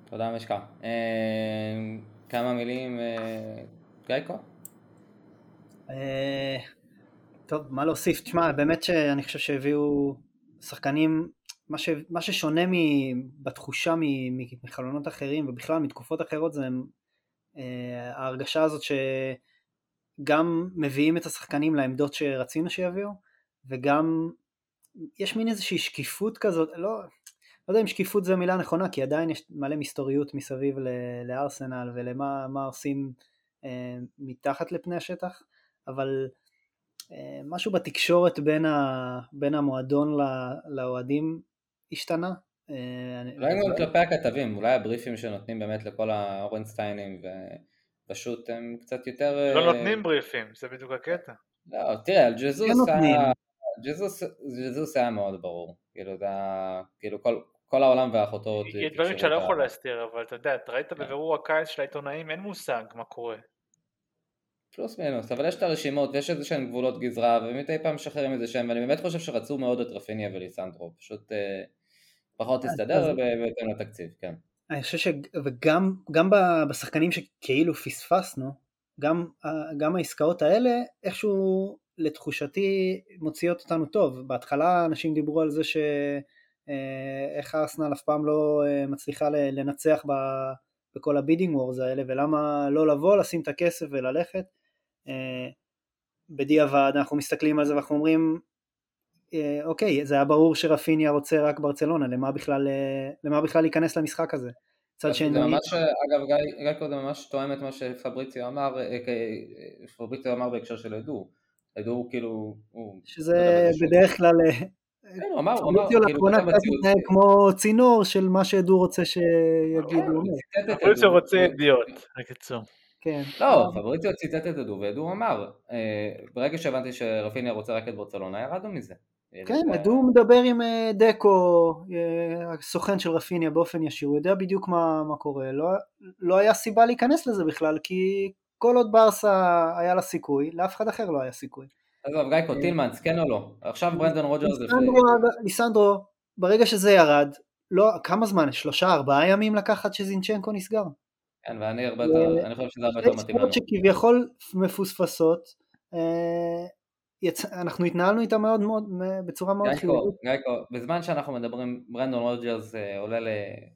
תודה משקע. אה, כמה מילים, אה, גייקו? אה, טוב, מה להוסיף? תשמע, באמת שאני חושב שהביאו שחקנים, מה, ש, מה ששונה מ, בתחושה מחלונות אחרים ובכלל מתקופות אחרות זה ההרגשה הזאת שגם מביאים את השחקנים לעמדות שרצינו שיביאו וגם יש מין איזושהי שקיפות כזאת, לא, לא יודע אם שקיפות זו מילה נכונה, כי עדיין יש מלא מסתוריות מסביב לארסנל ולמה עושים אה, מתחת לפני השטח, אבל אה, משהו בתקשורת בין, ה, בין המועדון לאוהדים השתנה. אה, אולי גם כלפי הכתבים, אולי הבריפים שנותנים באמת לכל האורנסטיינים ופשוט הם קצת יותר... לא נותנים בריפים, זה בדיוק הקטע. לא, תראה, על ג'זוס היה... ג'זוס היה מאוד ברור, כאילו זה היה, כאילו כל, כל העולם ואחותו... יש דברים שאתה לא יכול להסתיר, אבל אתה יודע, אתה ראית כן. בבירור הקיץ של העיתונאים, אין מושג מה קורה. פלוס מינוס, אבל יש את הרשימות ויש איזה שהן גבולות גזרה ומדי פעם משחררים איזה שם ואני באמת חושב שרצו מאוד את רפיניה וליסנדרו, פשוט אה, פחות תסתדר בהתאם לתקציב, כן. אני חושב שגם בשחקנים שכאילו פספסנו, גם, גם העסקאות האלה איכשהו לתחושתי מוציאות אותנו טוב. בהתחלה אנשים דיברו על זה ש... אה, איך הארסנל אף פעם לא אה, מצליחה לנצח בכל ה bidding wars האלה ולמה לא לבוא, לשים את הכסף וללכת. אה, בדיעבד אנחנו מסתכלים על זה ואנחנו אומרים אוקיי זה היה ברור שרפיניה רוצה רק ברצלונה למה בכלל, למה בכלל להיכנס למשחק הזה. מצד שני... ממש, אגב גיא, גיא קודם ממש תואם את מה שפבריציו אמר, פבריציו אמר בהקשר של עדו, עדו כאילו... שזה בדרך כלל כן, הוא אמר, הוא אמר, כאילו מתנהג כמו צינור של מה שעדו רוצה שיגידו. פבריציו רוצה ידיעות, בקיצור. כן. לא, פבריציו ציטט את עדו, ועדו אמר, אה, ברגע שהבנתי שרפיניה רוצה רק את ברצלונה, ירדנו מזה. כן, עדו מדבר עם אה, דקו, אה, הסוכן של רפיניה באופן ישיר, הוא יודע בדיוק מה, מה קורה, לא, לא היה סיבה להיכנס לזה בכלל, כי כל עוד ברסה היה לה סיכוי, לאף אחד אחר לא היה סיכוי. עזוב, גיא טילמנס, כן או לא? עכשיו ברנדון רוג'רס... ליסנדרו, ברגע שזה ירד, לא, כמה זמן? שלושה, ארבעה ימים לקחת שזינצ'נקו נסגר? כן, ואני הרבה יותר, אני חושב שזה הרבה יותר מתאים לנו. שכביכול מפוספסות, אה, אנחנו התנהלנו איתה מאוד מאוד, בצורה מאוד חיובית. גייקו, בזמן שאנחנו מדברים, ברנדון רוג'רס אה, עולה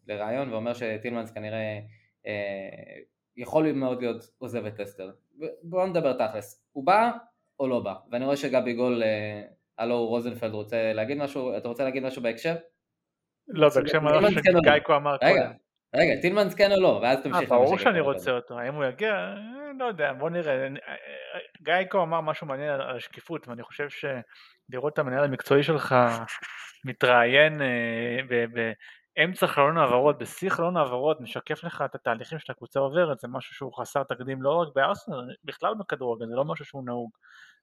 לראיון ואומר שטילמנס כנראה אה, יכול מאוד להיות עוזב את טסטר. בואו נדבר תכלס. הוא בא, או לא בא. ואני רואה שגבי גול, אה, הלו רוזנפלד רוצה להגיד משהו, אתה רוצה להגיד משהו בהקשר? לא, בהקשר מה שגייקו אמר רגע, רגע, טילמנס כן או לא, ואז תמשיך. אה, ברור שאני רוצה אותו, האם הוא יגיע, אה, לא יודע, בוא נראה. גייקו אמר משהו מעניין על השקיפות, ואני חושב שלראות את המנהל המקצועי שלך מתראיין באמצע חלון העברות, בשיא חלון העברות, משקף לך את התהליכים שהקבוצה עוברת, זה משהו שהוא חסר תקדים לא רק בארסנל, בכלל בכדורגל, זה לא משהו שהוא נהוג.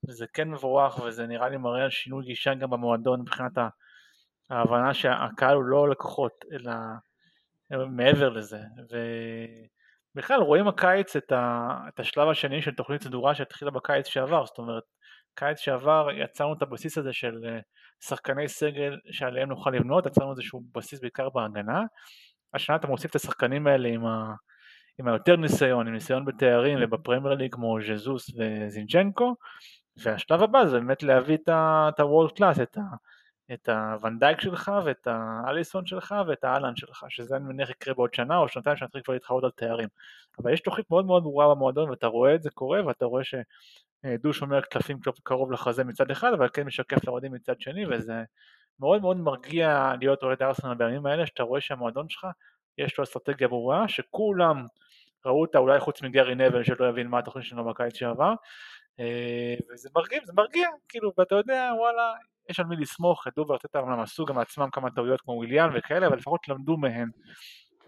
וזה כן מבורך, וזה נראה לי מראה על שינוי גישה גם במועדון מבחינת ההבנה שהקהל הוא לא לקוחות, אלא מעבר לזה. ובכלל רואים הקיץ את, ה... את השלב השני של תוכנית סדורה שהתחילה בקיץ שעבר, זאת אומרת, קיץ שעבר יצרנו את הבסיס הזה של אה, שחקני סגל שעליהם נוכל לבנות, יצרנו איזשהו בסיס בעיקר בהגנה. השנה אתה מוסיף את השחקנים האלה עם, ה, עם היותר ניסיון, עם ניסיון בתארים ובפרמייר ליג כמו ז'זוס וזינצ'נקו, והשלב הבא זה באמת להביא את ה-World Class, את, ה, את הוונדייק שלך ואת האליסון שלך ואת האלן שלך, שזה אני מניח יקרה בעוד שנה או שנתיים שנתחיל כבר להתחרות על תארים. אבל יש תוכנית מאוד מאוד ברורה במועדון ואתה רואה את זה קורה ואתה רואה שדו שומר קלפים קרוב לחזה מצד אחד אבל כן משקף לאוהדים מצד שני וזה מאוד מאוד מרגיע להיות אוהד ארסנל בימים האלה שאתה רואה שהמועדון שלך יש לו אסטרטגיה ברורה שכולם ראו אותה אולי חוץ מגרי נבל שלא יבין מה התוכנית שלנו בקיץ שעבר אה, וזה מרגיע, זה מרגיע, כאילו, ואתה יודע, וואלה, יש על מי לסמוך, ידעו וארצות אומנם עשו גם לעצמם כמה טעויות כמו וויליאן וכאלה, אבל לפחות למדו מהן.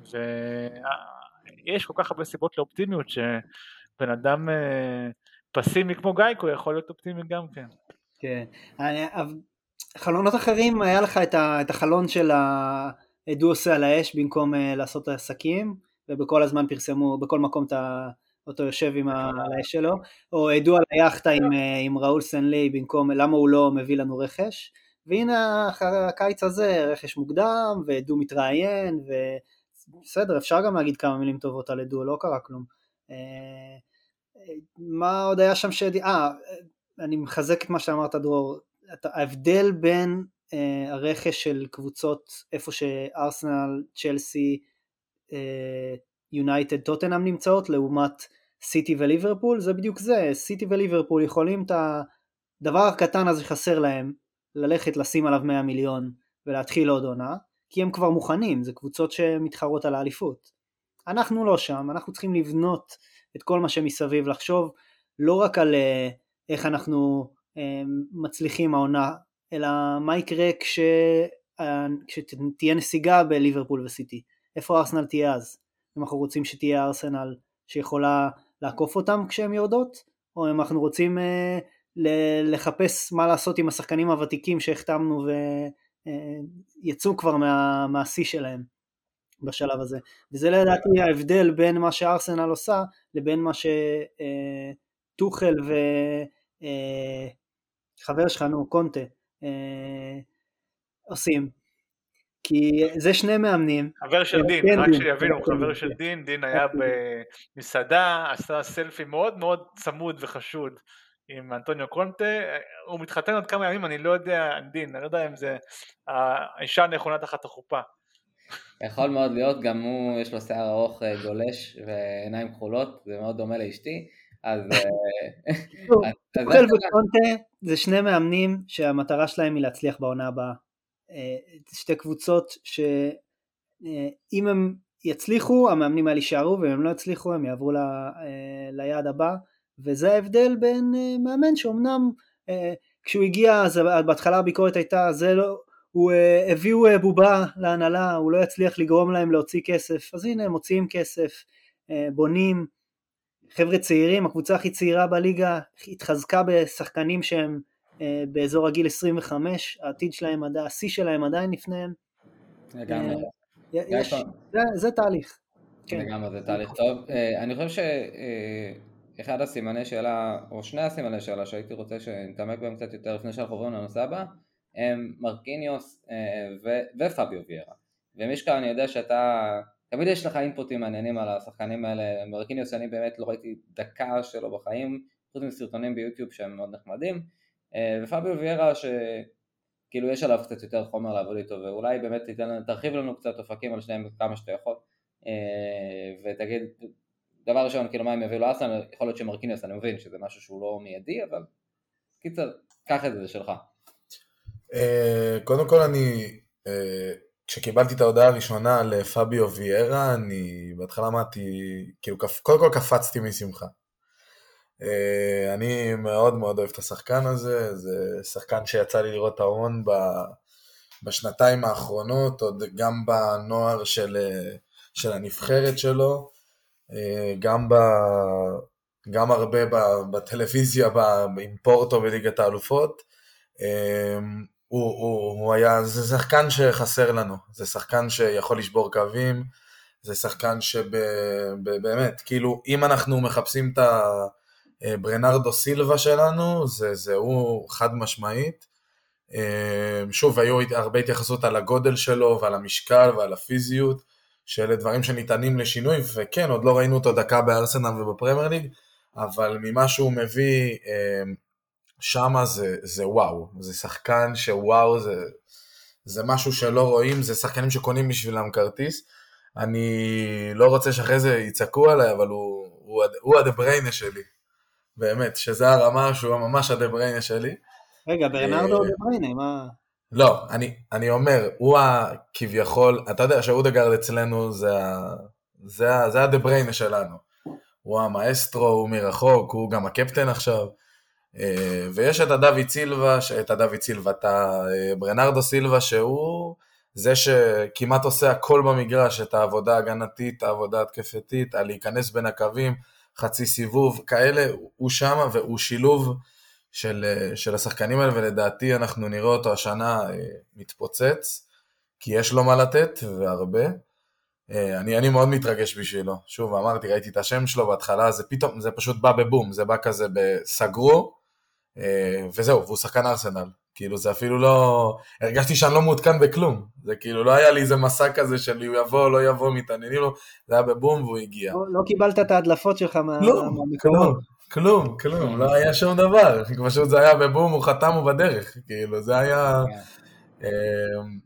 ויש כל כך הרבה סיבות לאופטימיות שבן אדם אה, פסימי כמו גאיקו יכול להיות אופטימי גם כן. כן. חלונות אחרים, היה לך את החלון של הדו עושה על האש במקום אה, לעשות את העסקים, ובכל הזמן פרסמו, בכל מקום אתה אותו יושב עם האש שלו, או העדו על היאכטה עם, אה, עם ראול סנלי במקום למה הוא לא מביא לנו רכש, והנה אחרי הקיץ הזה רכש מוקדם, ועדו מתראיין, ובסדר, אפשר גם להגיד כמה מילים טובות על עדו, לא קרה כלום. אה, מה עוד היה שם ש... אה, אני מחזק את מה שאמרת דרור, ההבדל בין אה, הרכש של קבוצות איפה שארסנל, צ'לסי, יונייטד, טוטנאם נמצאות לעומת סיטי וליברפול, זה בדיוק זה, סיטי וליברפול יכולים את הדבר הקטן הזה שחסר להם, ללכת לשים עליו 100 מיליון ולהתחיל עוד עונה, כי הם כבר מוכנים, זה קבוצות שמתחרות על האליפות. אנחנו לא שם, אנחנו צריכים לבנות את כל מה שמסביב, לחשוב לא רק על uh, איך אנחנו uh, מצליחים העונה, אלא מה יקרה כש, uh, כשתהיה נסיגה בליברפול וסיטי, איפה ארסנל תהיה אז, אם אנחנו רוצים שתהיה ארסנל שיכולה לעקוף אותם כשהן יורדות, או אם אנחנו רוצים אה, לחפש מה לעשות עם השחקנים הוותיקים שהחתמנו ויצאו אה, כבר מה, מהשיא שלהם בשלב הזה. וזה לדעתי ההבדל בין מה שארסנל עושה לבין מה שטוחל וחבר אה, שלך, נו, קונטה, אה, עושים. כי זה שני מאמנים. חבר של דין, כן, רק שיבינו, חבר של דין, דין היה במסעדה, עשה סלפי מאוד מאוד צמוד וחשוד עם אנטוניו קונטה, הוא מתחתן עוד כמה ימים, אני לא יודע, דין, אני לא יודע אם זה האישה הנכונה תחת החופה. יכול מאוד להיות, גם הוא, יש לו שיער ארוך אה, גולש ועיניים כחולות, זה מאוד דומה לאשתי, אז... אוכל וקונטה זה שני מאמנים שהמטרה שלהם היא להצליח בעונה הבאה. אה, שתי קבוצות שאם הם יצליחו המאמנים האלה יישארו ואם הם לא יצליחו הם יעברו ל, אה, ליעד הבא וזה ההבדל בין אה, מאמן שאומנם כשהוא הגיע אז בהתחלה הביקורת הייתה זה לא הוא הביאו בובה להנהלה הוא לא יצליח לגרום להם להוציא כסף אז הנה הם מוציאים כסף בונים חבר'ה צעירים הקבוצה הכי צעירה בליגה התחזקה בשחקנים שהם אה, באזור הגיל 25, העתיד שלהם, השיא שלהם עדיין לפניהם. לגמרי. אה, זה תהליך. כן. לגמרי, זה תהליך טוב. אה, אני חושב שאחד הסימני שאלה, או שני הסימני שאלה שהייתי רוצה שנתעמק בהם קצת יותר לפני שאנחנו עוברים לנושא הבא, הם מרקיניוס ופביו ויירה. ומישקה, אני יודע שאתה, תמיד יש לך אינפוטים מעניינים על השחקנים האלה. מרקיניוס, אני באמת לא ראיתי דקה שלו בחיים, חוץ מסרטונים ביוטיוב שהם מאוד נחמדים. אה, ופביו ויירה שכאילו יש עליו קצת יותר חומר לעבוד איתו ואולי באמת תיתן, תרחיב לנו קצת אופקים על שניהם כמה שאתה יכול אה, ותגיד דבר ראשון כאילו מה הם יביאו לארסנל יכול להיות שמרקיניוס אני מבין שזה משהו שהוא לא מיידי אבל קיצר קח את זה, זה שלך. אה, קודם כל אני כשקיבלתי את ההודעה הראשונה לפביו ויירה אני בהתחלה אמרתי כאילו קודם כל קפצתי משמחה אה, אני מאוד מאוד אוהב את השחקן הזה, זה שחקן שיצא לי לראות ההון בשנתיים האחרונות, עוד גם בנוער של, של הנבחרת שלו, אה, גם, ב, גם הרבה בטלוויזיה עם פורטו בליגת האלופות. הוא, הוא, הוא היה, זה שחקן שחסר לנו, זה שחקן שיכול לשבור קווים, זה שחקן שבאמת, כאילו, אם אנחנו מחפשים את ה... אה, סילבה שלנו, זה, זה הוא חד משמעית. אה, שוב, היו הרבה התייחסות על הגודל שלו ועל המשקל ועל הפיזיות, שאלה דברים שניתנים לשינוי, וכן, עוד לא ראינו אותו דקה בארסנל ובפרמייר ליג, אבל ממה שהוא מביא אה, שמה זה, זה וואו, זה שחקן שוואו, זה, זה משהו שלא רואים, זה שחקנים שקונים בשבילם כרטיס. אני לא רוצה שאחרי זה יצעקו עליי, אבל הוא, הוא, הוא הדבריינה שלי. באמת, שזה הרמה שהוא ממש הדבריינה שלי. רגע, ברנרדו אה, דבריינה, מה... לא, אני, אני אומר, הוא הכביכול, אתה יודע שאודגרד אצלנו זה, זה, זה הדבריינה שלנו. הוא המאסטרו, הוא מרחוק, הוא גם הקפטן עכשיו. אה, ויש את הדוד סילבה, את הדוד סילבה, את הברנרדו סילבה, שהוא זה שכמעט עושה הכל במגרש, את העבודה ההגנתית, העבודה התקפתית, על להיכנס בין הקווים, חצי סיבוב, כאלה, הוא שמה, והוא שילוב של, אה, של השחקנים האלה, ולדעתי אנחנו נראה אותו השנה אה, מתפוצץ, כי יש לו מה לתת, והרבה. אה, אני, אני מאוד מתרגש בשבילו. שוב, אמרתי, ראיתי את השם שלו בהתחלה, זה פתאום, זה פשוט בא בבום, זה בא כזה בסגרו, אה, וזהו, והוא שחקן ארסנל. כאילו זה אפילו לא... הרגשתי שאני לא מעודכן בכלום. זה כאילו לא היה לי איזה מסע כזה של הוא יבוא, לא יבוא, מתעניינים לו, זה היה בבום והוא הגיע. לא, לא קיבלת את ההדלפות שלך מהמקומות. כלום, כלום, כלום, לא היה שום דבר. פשוט זה היה בבום, הוא חתם, הוא בדרך. כאילו, זה היה... כן. אמ,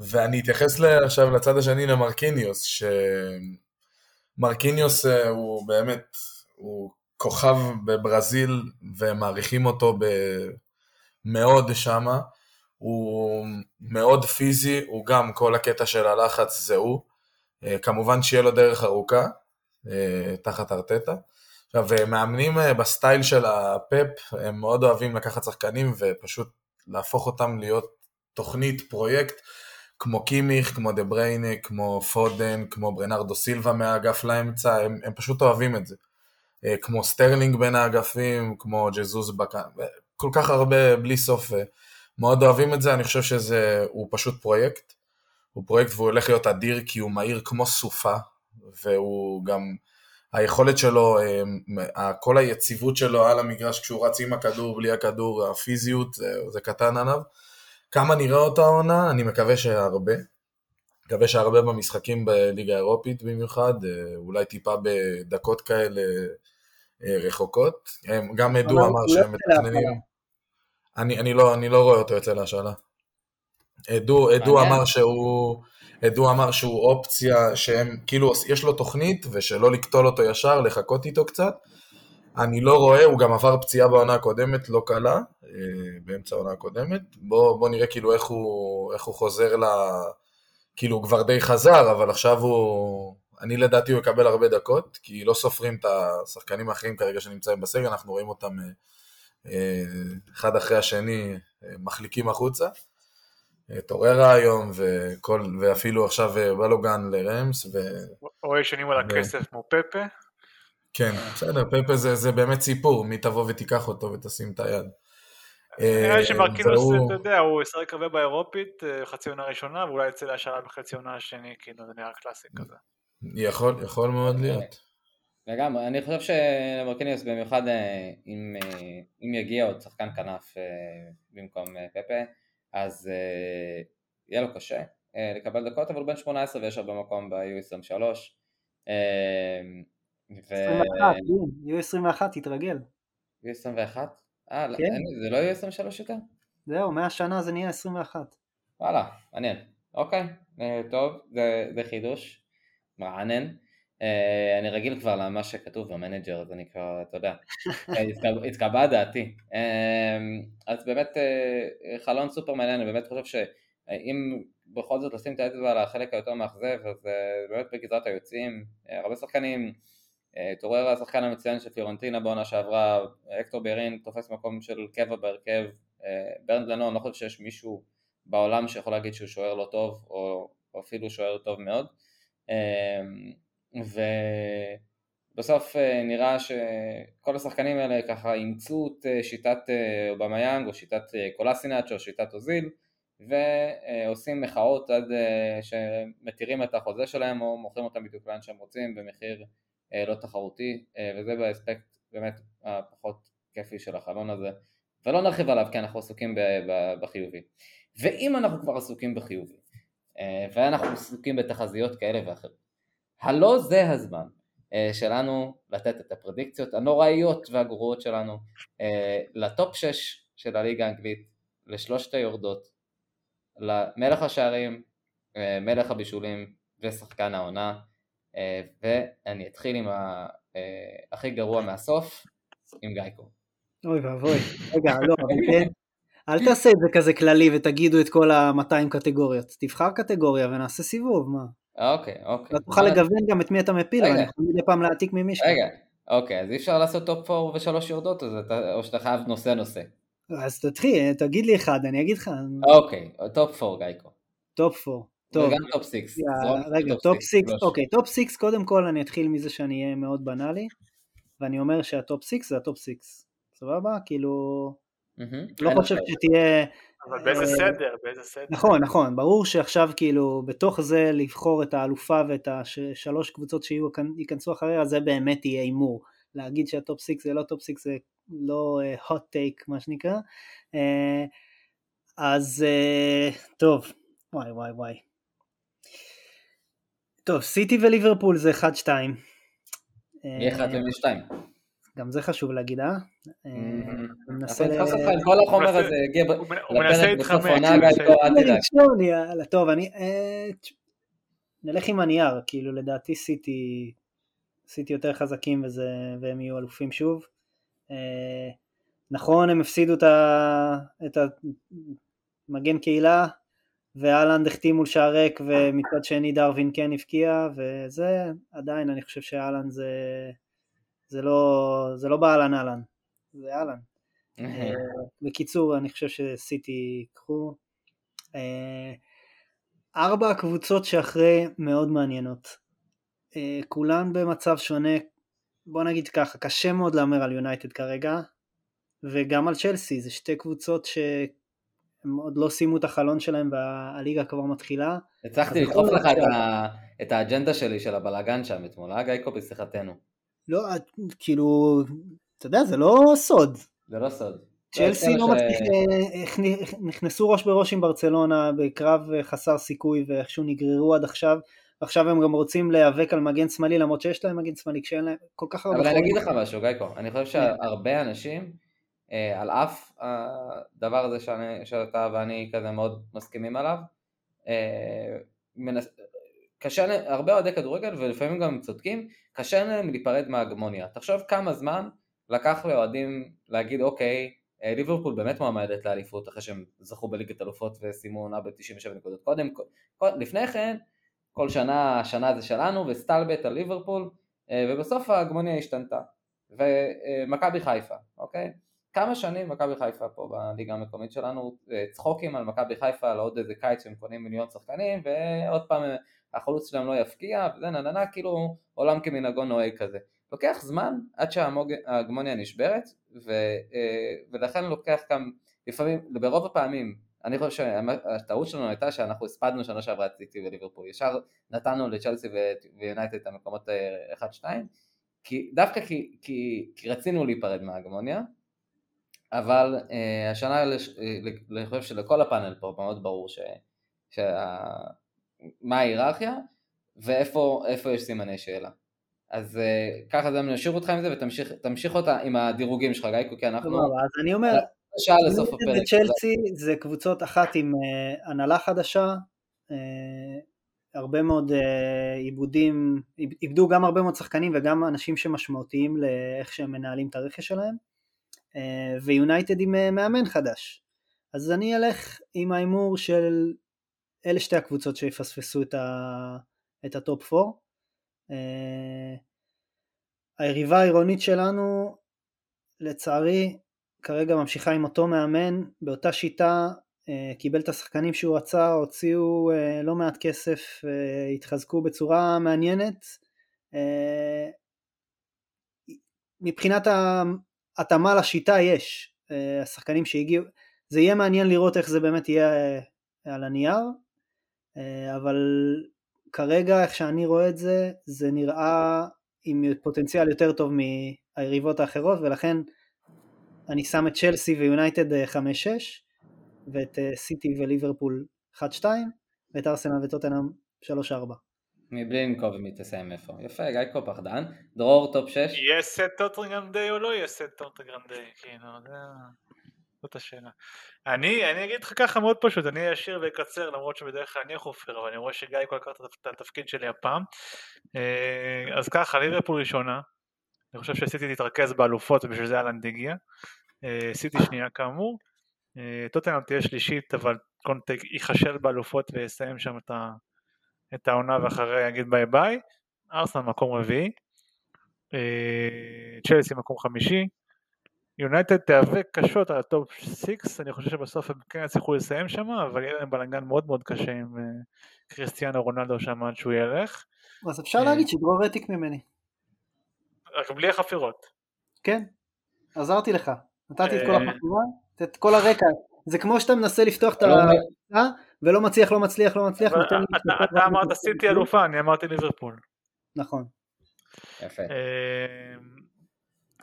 ואני אתייחס עכשיו לצד השני למרקיניוס, שמרקיניוס אה, הוא באמת, הוא כוכב בברזיל ומעריכים אותו מאוד שמה, הוא מאוד פיזי, הוא גם כל הקטע של הלחץ זה הוא, אה, כמובן שיהיה לו דרך ארוכה, אה, תחת ארטטה. עכשיו, אה, מאמנים בסטייל של הפפ, הם מאוד אוהבים לקחת שחקנים ופשוט להפוך אותם להיות תוכנית, פרויקט, כמו קימיך, כמו דה בריינה, כמו פודן, כמו ברנרדו סילבה מהאגף לאמצע, הם, הם פשוט אוהבים את זה. אה, כמו סטרלינג בין האגפים, כמו ג'זוז בקה, כל כך הרבה בלי סוף, אה, מאוד אוהבים את זה, אני חושב שזה, הוא פשוט פרויקט. הוא פרויקט והוא הולך להיות אדיר כי הוא מהיר כמו סופה, והוא גם, היכולת שלו, אה, כל היציבות שלו על המגרש כשהוא רץ עם הכדור, בלי הכדור, הפיזיות, זה, קטן עליו. כמה נראה אותה העונה? אני מקווה שהרבה. מקווה שהרבה במשחקים בליגה האירופית במיוחד, אולי טיפה בדקות כאלה רחוקות. הם- גם עדו אבל אמר שהם לא מתכננים... אני, אני, לא, אני לא רואה אותו יוצא להשאלה. עדו מעניין. אמר שהוא... עדו אמר שהוא אופציה שהם, כאילו, יש לו תוכנית ושלא לקטול אותו ישר, לחכות איתו קצת. אני לא רואה, הוא גם עבר פציעה בעונה הקודמת, לא קלה, אה, באמצע העונה הקודמת. בוא, בוא נראה כאילו איך הוא, איך הוא חוזר ל... כאילו הוא כבר די חזר, אבל עכשיו הוא... אני לדעתי הוא יקבל הרבה דקות, כי לא סופרים את השחקנים האחרים כרגע שנמצאים בסגל, אנחנו רואים אותם אה, אה, אחד אחרי השני אה, מחליקים החוצה. טוררה היום, וכל, ואפילו עכשיו בלוגן לרמס, ו... או ישנים על הכסף כמו פפה. כן, בסדר, פפה זה, זה באמת סיפור, מי תבוא ותיקח אותו ותשים את היד. נראה לי שמרקינוס, אתה יודע, הוא ישחק הרבה באירופית, חצי עונה ראשונה, ואולי יצא להשאלה בחצי עונה השני, כאילו זה נראה קלאסי כזה. יכול, יכול מאוד להיות. לגמרי, אני חושב שלמרקיניוס במיוחד אה, אם, אה, אם יגיע עוד שחקן כנף אה, במקום פפה, אז יהיה לו קשה לקבל דקות, אבל הוא בן 18 ויש הרבה מקום ב-U23. אה, ו... 21, דין, יהיו 21, תתרגל. U21? אה, לא, כן. זה לא U23 יותר? זהו, מהשנה זה נהיה 21. וואלה, מעניין. אוקיי, טוב, זה, זה חידוש, מעניין. אה, אני רגיל כבר למה שכתוב במנג'ר, אז אני כבר, אתה יודע, אה, התקב- התקבעה דעתי. אה, אז באמת אה, חלון סופר מעניין, אני באמת חושב שאם בכל זאת לשים את האצבע על החלק היותר מאכזב, אז אה, באמת בגזרת היוצאים, אה, הרבה שחקנים, אה, טוריירה השחקן המצוין של פיורנטינה בעונה שעברה, הקטור ביירין תופס מקום של קבע בהרכב, אה, ברנד לנו, אני לא חושב שיש מישהו בעולם שיכול להגיד שהוא שוער לא טוב, או, או אפילו שוער טוב מאוד. אמ, ובסוף אה, נראה שכל השחקנים האלה ככה אימצו את אה, שיטת אה, אובמיאנג, או שיטת קולסינאץ' או שיטת אוזיל, ועושים מחאות עד שמתירים את החוזה שלהם, או מוכרים אותם בדיוק לאן שהם רוצים, במחיר לא תחרותי, וזה באספקט באמת הפחות כיפי של החלון הזה. ולא נרחיב עליו כי אנחנו עסוקים בחיובי. ואם אנחנו כבר עסוקים בחיובי, ואנחנו עסוקים בתחזיות כאלה ואחרות, הלא זה הזמן אה, שלנו לתת את הפרדיקציות הנוראיות והגרועות שלנו אה, לטופ 6 של הליגה האנגלית, לשלושת היורדות, למלך השערים, אה, מלך הבישולים ושחקן העונה, אה, ואני אתחיל עם אה, הכי גרוע מהסוף, עם גאיקו. אוי ואבוי. רגע, לא, אבל כן. אל תעשה את זה כזה כללי ותגידו את כל ה-200 קטגוריות. תבחר קטגוריה ונעשה סיבוב, מה? אוקיי, אוקיי. אתה תוכל לגוון גם את מי אתה מפיל. ואני יכול מדי פעם להעתיק ממישהו. רגע, אוקיי, אז אי אפשר לעשות טופ 4 ושלוש יורדות, או שאתה חייב נושא נושא. אז תתחיל, תגיד לי אחד, אני אגיד לך. אוקיי, טופ 4 גייקו. טופ 4. טוב. וגם טופ 6. רגע, טופ 6, אוקיי, טופ 6, קודם כל אני אתחיל מזה שאני אהיה מאוד בנאלי, ואני אומר שהטופ 6 זה הטופ 6. סבבה? כאילו... לא חושב שתהיה... אבל באיזה אה, סדר? באיזה סדר? נכון, נכון, ברור שעכשיו כאילו בתוך זה לבחור את האלופה ואת השלוש קבוצות שייכנסו אחריה זה באמת יהיה הימור. להגיד שהטופ 6 זה לא טופ 6 זה לא hot take מה שנקרא. אה, אז אה, טוב, וואי וואי וואי. טוב, סיטי וליברפול זה 1-2. מי אחד ומי שתיים? גם זה חשוב להגיד, אה? הוא מנסה ל... כל החומר הזה הגיע לפרק בסוף עונה, אל טוב, אני... נלך עם הנייר, כאילו לדעתי סיטי, סיטי יותר חזקים וזה, והם יהיו אלופים שוב. נכון, הם הפסידו את המגן קהילה, ואלנד החתים מול שער ריק, ומצד שני דרווין כן הבקיע, וזה, עדיין אני חושב שאלנד זה... זה לא, זה לא באהלן אהלן, זה אהלן. אה, בקיצור, אני חושב שסיטי ייקחו. אה, ארבע הקבוצות שאחרי מאוד מעניינות. אה, כולן במצב שונה, בוא נגיד ככה, קשה מאוד להמר על יונייטד כרגע, וגם על צ'לסי, זה שתי קבוצות שהם עוד לא סיימו את החלון שלהם והליגה כבר מתחילה. הצלחתי לדחוף לך את האג'נדה שלי של הבלאגן שם אתמול, אה גייקו בשיחתנו. לא, כאילו, אתה יודע, זה לא סוד. זה לא סוד. צ'לסי לא מצליח, אה, נכנסו ראש בראש עם ברצלונה בקרב אה, חסר סיכוי ואיכשהו נגררו עד עכשיו, ועכשיו הם גם רוצים להיאבק על מגן שמאלי למרות שיש להם מגן שמאלי כשאין להם כל כך הרבה... אבל אני אגיד לך משהו גיא אני חושב שהרבה אנשים אה, על אף הדבר הזה שאתה ואני כזה מאוד מסכימים עליו, קשה להם, הרבה אוהדי כדורגל ולפעמים גם צודקים, קשה להם להיפרד מההגמוניה. תחשוב כמה זמן לקח לאוהדים להגיד אוקיי, אה, ליברפול באמת מועמדת לאליפות אחרי שהם זכו בליגת אלופות וסיימו עונה ב-97 נקודות. קודם, לפני כן, כל שנה, השנה זה שלנו וסטלבט על ליברפול אה, ובסוף ההגמוניה השתנתה. ומכבי חיפה, אוקיי? כמה שנים מכבי חיפה פה בליגה המקומית שלנו, אה, צחוקים על מכבי חיפה על עוד איזה קיץ שהם קונים מיליון שחקנים ועוד פעם החלוץ שלהם לא יפקיע, וזה נננה, כאילו עולם כמנהגו נוהג כזה. לוקח זמן עד שההגמוניה נשברת, ו, אה, ולכן לוקח גם, לפעמים, ברוב הפעמים, אני חושב שהטעות שלנו הייתה שאנחנו הספדנו שנה שעברה את סיטי וליברפול, ישר נתנו לצ'לסי ויונייטד את המקומות 1-2, אה, כי, דווקא כי, כי, כי רצינו להיפרד מההגמוניה, אבל אה, השנה אני חושב שלכל הפאנל פה מאוד ברור ש, שה, מה ההיררכיה ואיפה יש סימני שאלה. אז uh, ככה זה אני אשאיר אותך עם זה ותמשיך אותה עם הדירוגים שלך גיא, כי אנחנו... אז אני אומר, שעה לסוף הפרק. צ'לסי זה קבוצות אחת עם uh, הנהלה חדשה, הרבה מאוד עיבודים, איבדו גם הרבה מאוד שחקנים וגם אנשים שמשמעותיים לאיך שהם מנהלים את הרכש שלהם, ויונייטד עם מאמן חדש. אז אני אלך עם ההימור של אלה שתי הקבוצות שיפספסו את, ה, את הטופ 4. Uh, היריבה העירונית שלנו לצערי כרגע ממשיכה עם אותו מאמן. באותה שיטה uh, קיבל את השחקנים שהוא רצה הוציאו uh, לא מעט כסף התחזקו בצורה מעניינת. מבחינת ההתאמה לשיטה יש השחקנים שהגיעו זה יהיה מעניין לראות איך זה באמת יהיה על הנייר. אה, אבל כרגע איך שאני רואה את זה, זה נראה עם פוטנציאל יותר טוב מהיריבות האחרות ולכן אני שם את צ'לסי ויונייטד 5-6 ואת אה, סיטי וליברפול 1-2 ואת ארסנל וטוטנאם 3-4. מבלי לנקוב ומי תסיים איפה. יפה, גיא כה פחדן. דרור טופ 6. יהיה St. Totteringham's Day או לא יהיה St. Totteringham's Day? כאילו, זאת השאלה. אני, אני אגיד לך ככה מאוד פשוט, אני אשאיר ואקצר למרות שבדרך כלל אני החופר, אבל אני רואה שגיא כל כך את התפקיד שלי הפעם. אה, אז ככה, ליברפול ראשונה, אני חושב שסיטי תתרכז באלופות ובשביל זה האלנד הגיע. אה, סיטי שנייה כאמור. אה, טוטנאם תהיה שלישית אבל קונטה ייכשל באלופות ויסיים שם את, ה, את העונה ואחריה יגיד ביי ביי. ארסנל מקום רביעי. צ'לסי מקום חמישי. יונייטד תיאבק קשות על הטופ 6, אני חושב שבסוף הם כן יצליחו לסיים שם, אבל יהיה להם בלאגן מאוד מאוד קשה עם אה, קריסטיאנו רונלדו שם עד שהוא ילך. אז אפשר אה. להגיד שדרור העתיק ממני. רק בלי החפירות. כן, עזרתי לך. נתתי את כל אה. החפירה, את כל הרקע. זה כמו שאתה מנסה לפתוח את לא ה... ולא מצליח, לא מצליח, לא מצליח. אתה- אמרת. סיטי אלופה, אני אמרתי ליברפול. נכון. יפה.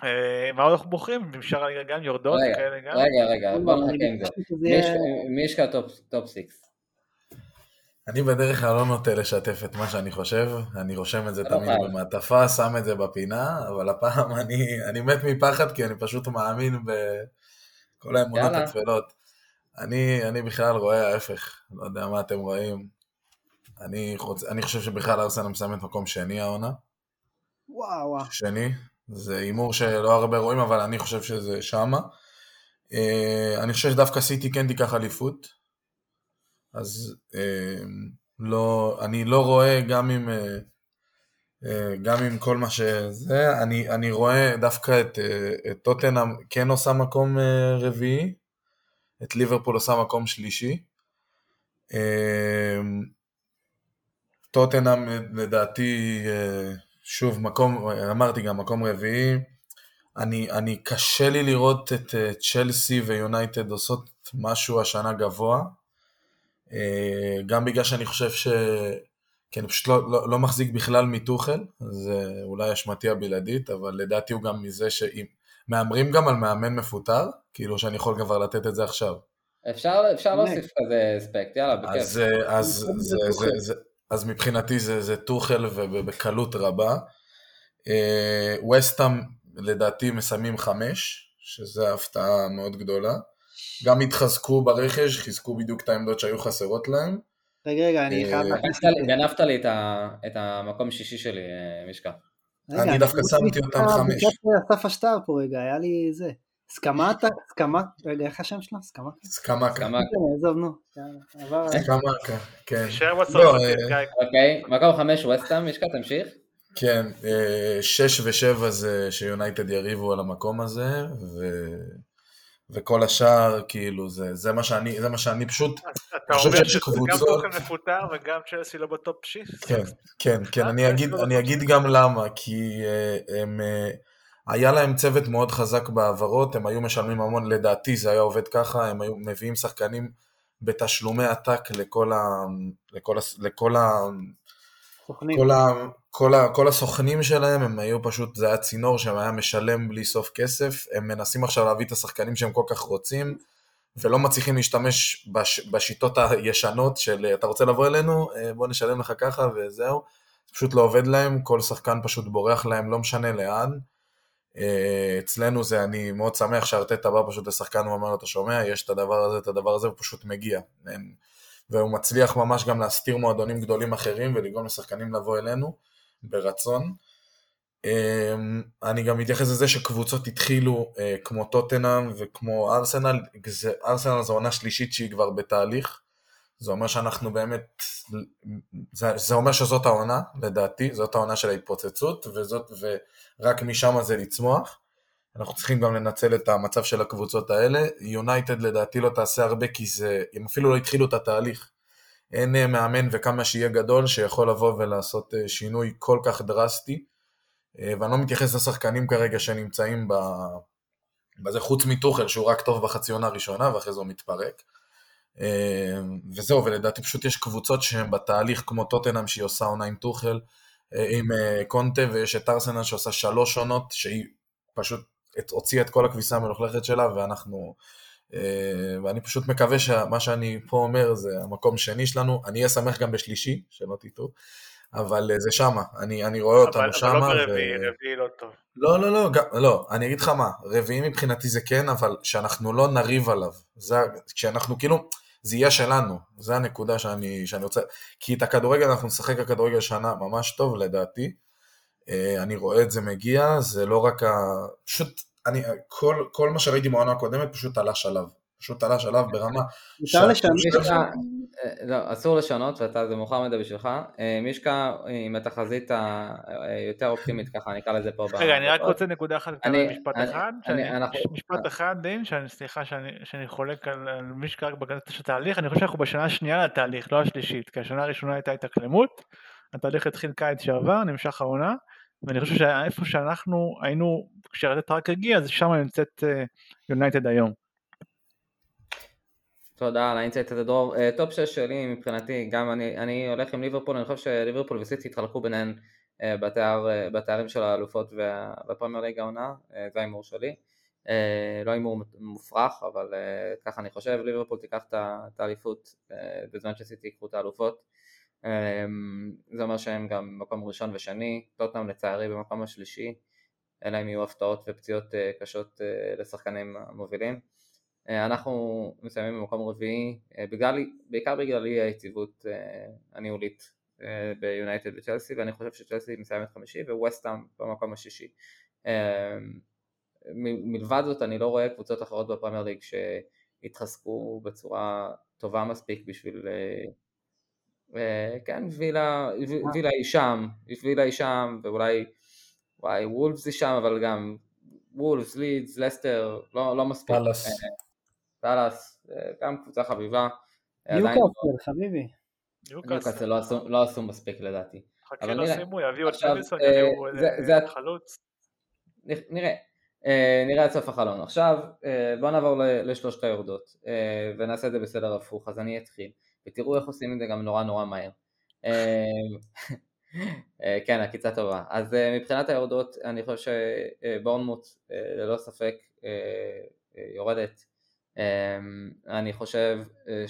אה, מה עוד אנחנו בוחרים? נשאר הליגה גם יורדות רגע, כאלה גם? רגע, רגע, בוא נחכה עם זה. מי יש- כאן טופ 6? אני בדרך כלל לא נוטה לשתף את מה שאני חושב, אני רושם את זה לא תמיד. במעטפה, שם את זה בפינה, אבל הפעם אני, אני מת מפחד כי אני פשוט מאמין בכל האמונות. הטפלות. אני, אני בכלל רואה ההפך, לא יודע מה אתם רואים. אני, חוצ... אני חושב שבכלל ארסנל מסיימת מקום שני העונה, וואו. שני, זה הימור שלא הרבה רואים, אבל אני חושב שזה שמה. אה, אני חושב שדווקא סיטי כן תיקח אליפות, אז אה, לא, אני לא רואה גם עם, אה, גם עם כל מה שזה, אני, אני רואה דווקא את, את טוטנאם כן עושה מקום רביעי, את ליברפול עושה מקום שלישי. טוטנאם לדעתי, שוב, מקום, אמרתי גם מקום רביעי. אני, אני קשה לי לראות את אה, צ'לסי ויונייטד עושות משהו השנה גבוה. אה, גם בגלל שאני חושב ש... כי אני פשוט לא, לא, לא מחזיק בכלל מטוחל, זה אולי אשמתי הבלעדית, אבל לדעתי הוא גם מזה שאם... מהמרים גם על מאמן מפוטר, כאילו שאני יכול כבר לתת את זה עכשיו. אפשר אפשר להוסיף כזה אספקט, יאללה, בכיף. אז, אה, אז, זה זה. זה, זה, אז מבחינתי זה, זה טוחל ובקלות רבה. וסטאם לדעתי מסיימים חמש, שזה הפתעה מאוד גדולה. גם התחזקו ברכש, חיזקו בדיוק את העמדות שהיו חסרות להם. רגע, רגע, אני אה, חייב... גנבת לי- את המקום שישי שלי, אה, מישקה. רגע, אני דווקא שמתי אותם חמש. אסף אשטר פה רגע, היה לי זה. סקמטה, סקמט, רגע, איך השם שלו? סקמטה? סקמקה. כן, עזוב, נו. סקמקה, כן. לא, אה, גיא. אוקיי, מקום חמש ווסטהאם, מישקה, תמשיך. כן, אה, שש ושבע זה שיונייטד יריבו על המקום הזה, ו... וכל השאר, כאילו, זה, זה, מה שאני, זה מה שאני פשוט, אתה חושב אומר שיש שגם קבוצות- טוחל מפוטר וגם צ'לסי לא בטופ שיסט? כן, כן, כן, אה, אני כן, אגיד, לא אני אגיד גם למה, כי אה, הם, אה, היה להם צוות מאוד חזק בהעברות, הם היו משלמים המון, לדעתי זה היה עובד ככה, הם היו מביאים שחקנים בתשלומי עתק לכל ה... לכל, ה, לכל, ה, סוכנים. כל, ה, כל, ה, כל הסוכנים שלהם, הם היו פשוט, זה היה צינור שהם היה משלם בלי סוף כסף, הם מנסים עכשיו להביא את השחקנים שהם כל כך רוצים, ולא מצליחים להשתמש בש, בשיטות הישנות של אתה רוצה לבוא אלינו, אה, בוא נשלם לך ככה וזהו. זה פשוט לא עובד להם, כל שחקן פשוט בורח להם, לא משנה לאן. אה, אצלנו זה, אני מאוד שמח שארטטה בא פשוט לשחקן ואומר לו, אתה שומע, יש את הדבר הזה, את הדבר הזה, הוא פשוט מגיע. והוא מצליח ממש גם להסתיר מועדונים גדולים אחרים ולגרום לשחקנים לבוא אלינו ברצון. אמ, אני גם מתייחס לזה שקבוצות התחילו אה, כמו טוטנאם וכמו ארסנל, ארסנל זו עונה שלישית שהיא כבר בתהליך, זה אומר שאנחנו באמת, זה, זה אומר שזאת העונה, לדעתי, זאת העונה של ההתפוצצות, וזאת, ורק משם זה לצמוח. אנחנו צריכים גם לנצל את המצב של הקבוצות האלה. יונייטד לדעתי לא תעשה הרבה כי זה, הם אפילו לא התחילו את התהליך. אין אה, מאמן וכמה שיהיה גדול שיכול לבוא ולעשות אה, שינוי כל כך דרסטי. אה, ואני לא מתייחס לשחקנים כרגע שנמצאים. בזה, חוץ מטוחל שהוא רק טוב בחצי הראשונה ואחרי זה הוא מתפרק. אה, וזהו, ולדעתי פשוט יש קבוצות שהן בתהליך כמו טוטנאם שהיא עושה עונה עם טוחל, אה, עם אה, קונטה, ויש את ארסנל שעושה שלוש עונות, שהיא פשוט הוציאה את כל הכביסה המלוכלכת שלה, ואנחנו... אה, ואני פשוט מקווה שמה שאני פה אומר זה המקום שני שלנו, אני אהיה שמח גם בשלישי, שלא תטעו, אבל זה שמה, אני, אני רואה אבל אותנו אבל שמה. לא ו- ברביעי, רביעי לא טוב. לא, לא, לא, גם, לא, אני אגיד לך מה, רביעי מבחינתי זה כן, אבל שאנחנו לא נריב עליו. זה, כשאנחנו כאילו, זה יהיה שלנו, זה הנקודה שאני, שאני רוצה, כי את הכדורגל אנחנו נשחק הכדורגל שנה ממש טוב לדעתי. אה, אני רואה את זה מגיע, זה לא רק ה... פשוט, אני, כל, כל מה שראיתי בעונה הקודמת פשוט עלה שלב. פשוט עלה שלב ברמה... מותר לשנות. אה, לא, אסור לשנות, ואתה, זה מאוחר מדי בשבילך. אה, מישקה עם התחזית היותר אופטימית, ככה אני אקרא לזה פה. רגע, אני רק. רוצה נקודה אחת קטנה אני- במשפט אחד. משפט אחד, דין, סליחה שאני- חולק על מישקה רק של התהליך, אני חושב שאנחנו בשנה השנייה לתהליך, לא השלישית, כי השנה הראשונה הייתה התאקלמות, התהליך התחיל קיץ שעבר, נמשך העונה, ואני חושב שאיפה שאנחנו היינו, כשארטטה רק הגיע, אז שם נמצאת יונייטד היום. תודה על ה insight הזה דרור. top 6 שלי מבחינתי, גם אני, אני הולך עם ליברפול, אני חושב שליברפול וסיטי התחלקו ביניהן אה, בתאר, אה, בתארים של האלופות וה- בפרמייר ליג העונה, אה, זה ההימור שלי. לא הימור מופרך, אבל ככה אני חושב, ליברפול תיקח את האליפות בזמן שסיטי ייקחו את האלופות. זה אומר שהם גם במקום ראשון ושני, טוטנאם לצערי במקום השלישי, אלא אם יהיו הפתעות ופציעות קשות לשחקנים המובילים. אה, אנחנו מסיימים במקום רביעי, אה, בגלל, בעיקר בגלל אי היציבות אה, הניהולית ביונייטד וצ'לסי, ואני חושב שצ'לסי מסיימת חמישי וווסטהאם במקום השישי. מלבד זאת אני לא רואה קבוצות אחרות בפרמייר ליג שהתחזקו בצורה טובה מספיק בשביל... כן, וילה, היא שם, וילה היא שם, ואולי וואי, וולפס היא שם, אבל גם וולפס, לידס, לסטר, לא, לא מספיק. פאלאס. פאלאס, אה, גם קבוצה חביבה. אה, ניוקאסל, חביבי. ניוקאסל לא עשו- לא עשו מספיק לדעתי. חכה אבל לא יביאו את מדיסון, אה, יביאו חלוץ. נראה. אה, נראה עד סוף החלון. עכשיו בואו נעבור ל- לשלושת היורדות ונעשה את זה בסדר הפוך, אז אני אתחיל ותראו איך עושים את זה גם נורא נורא מהר. כן, עקיצה טובה. אז מבחינת היורדות אני חושב שבורנמוט ללא ספק יורדת. אה, אני חושב אה,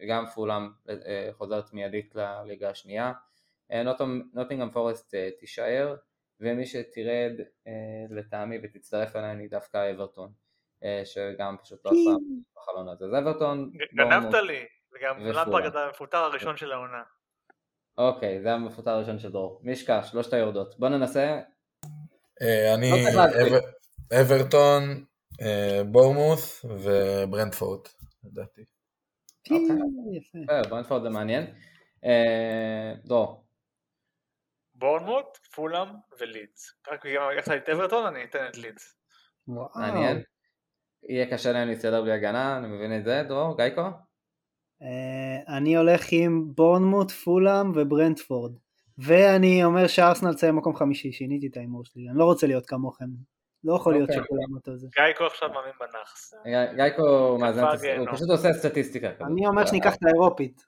שגם פולאם אה, חוזרת מיידית לליגה השנייה. אה, נוטינגהאם פורסט אה, תישאר. ומי שתרד אה, לטעמי ותצטרף אליי היא דווקא אברטון, אה, שגם פשוט לא עשה בחלון הזה. אז אברטון, גנבת. לי, וגם. למפרד אתה המפוטר הראשון של העונה. אוקיי, זה המפוטר הראשון של דרור. מי ישכח, שלושת היורדות. בוא ננסה, אה, אני לא אברטון, אה, בורמוס וברנדפורט, לדעתי. אוקיי. יפה. אה, ברנדפורד זה מעניין. אה, דרור, בורנמוט, פולאם ולידס. רק בגלל לקחת לי את אברטון, אני אתן את לידס. מעניין. יהיה קשה להם להסתדר בלי הגנה, אני מבין את זה, דרור, גייקו? אה, אני הולך עם בורנמוט, פולאם וברנדפורד. ואני אומר שארסנל תסיים מקום חמישי, שיניתי את ההימור שלי. אני לא רוצה להיות כמוכם. לא יכול להיות אוקיי. שכולם אותו זה. גייקו עכשיו מאמין בנאחס. גייקו מאזן, הוא. פשוט עושה סטטיסטיקה. אני אומר שניקח את האירופית.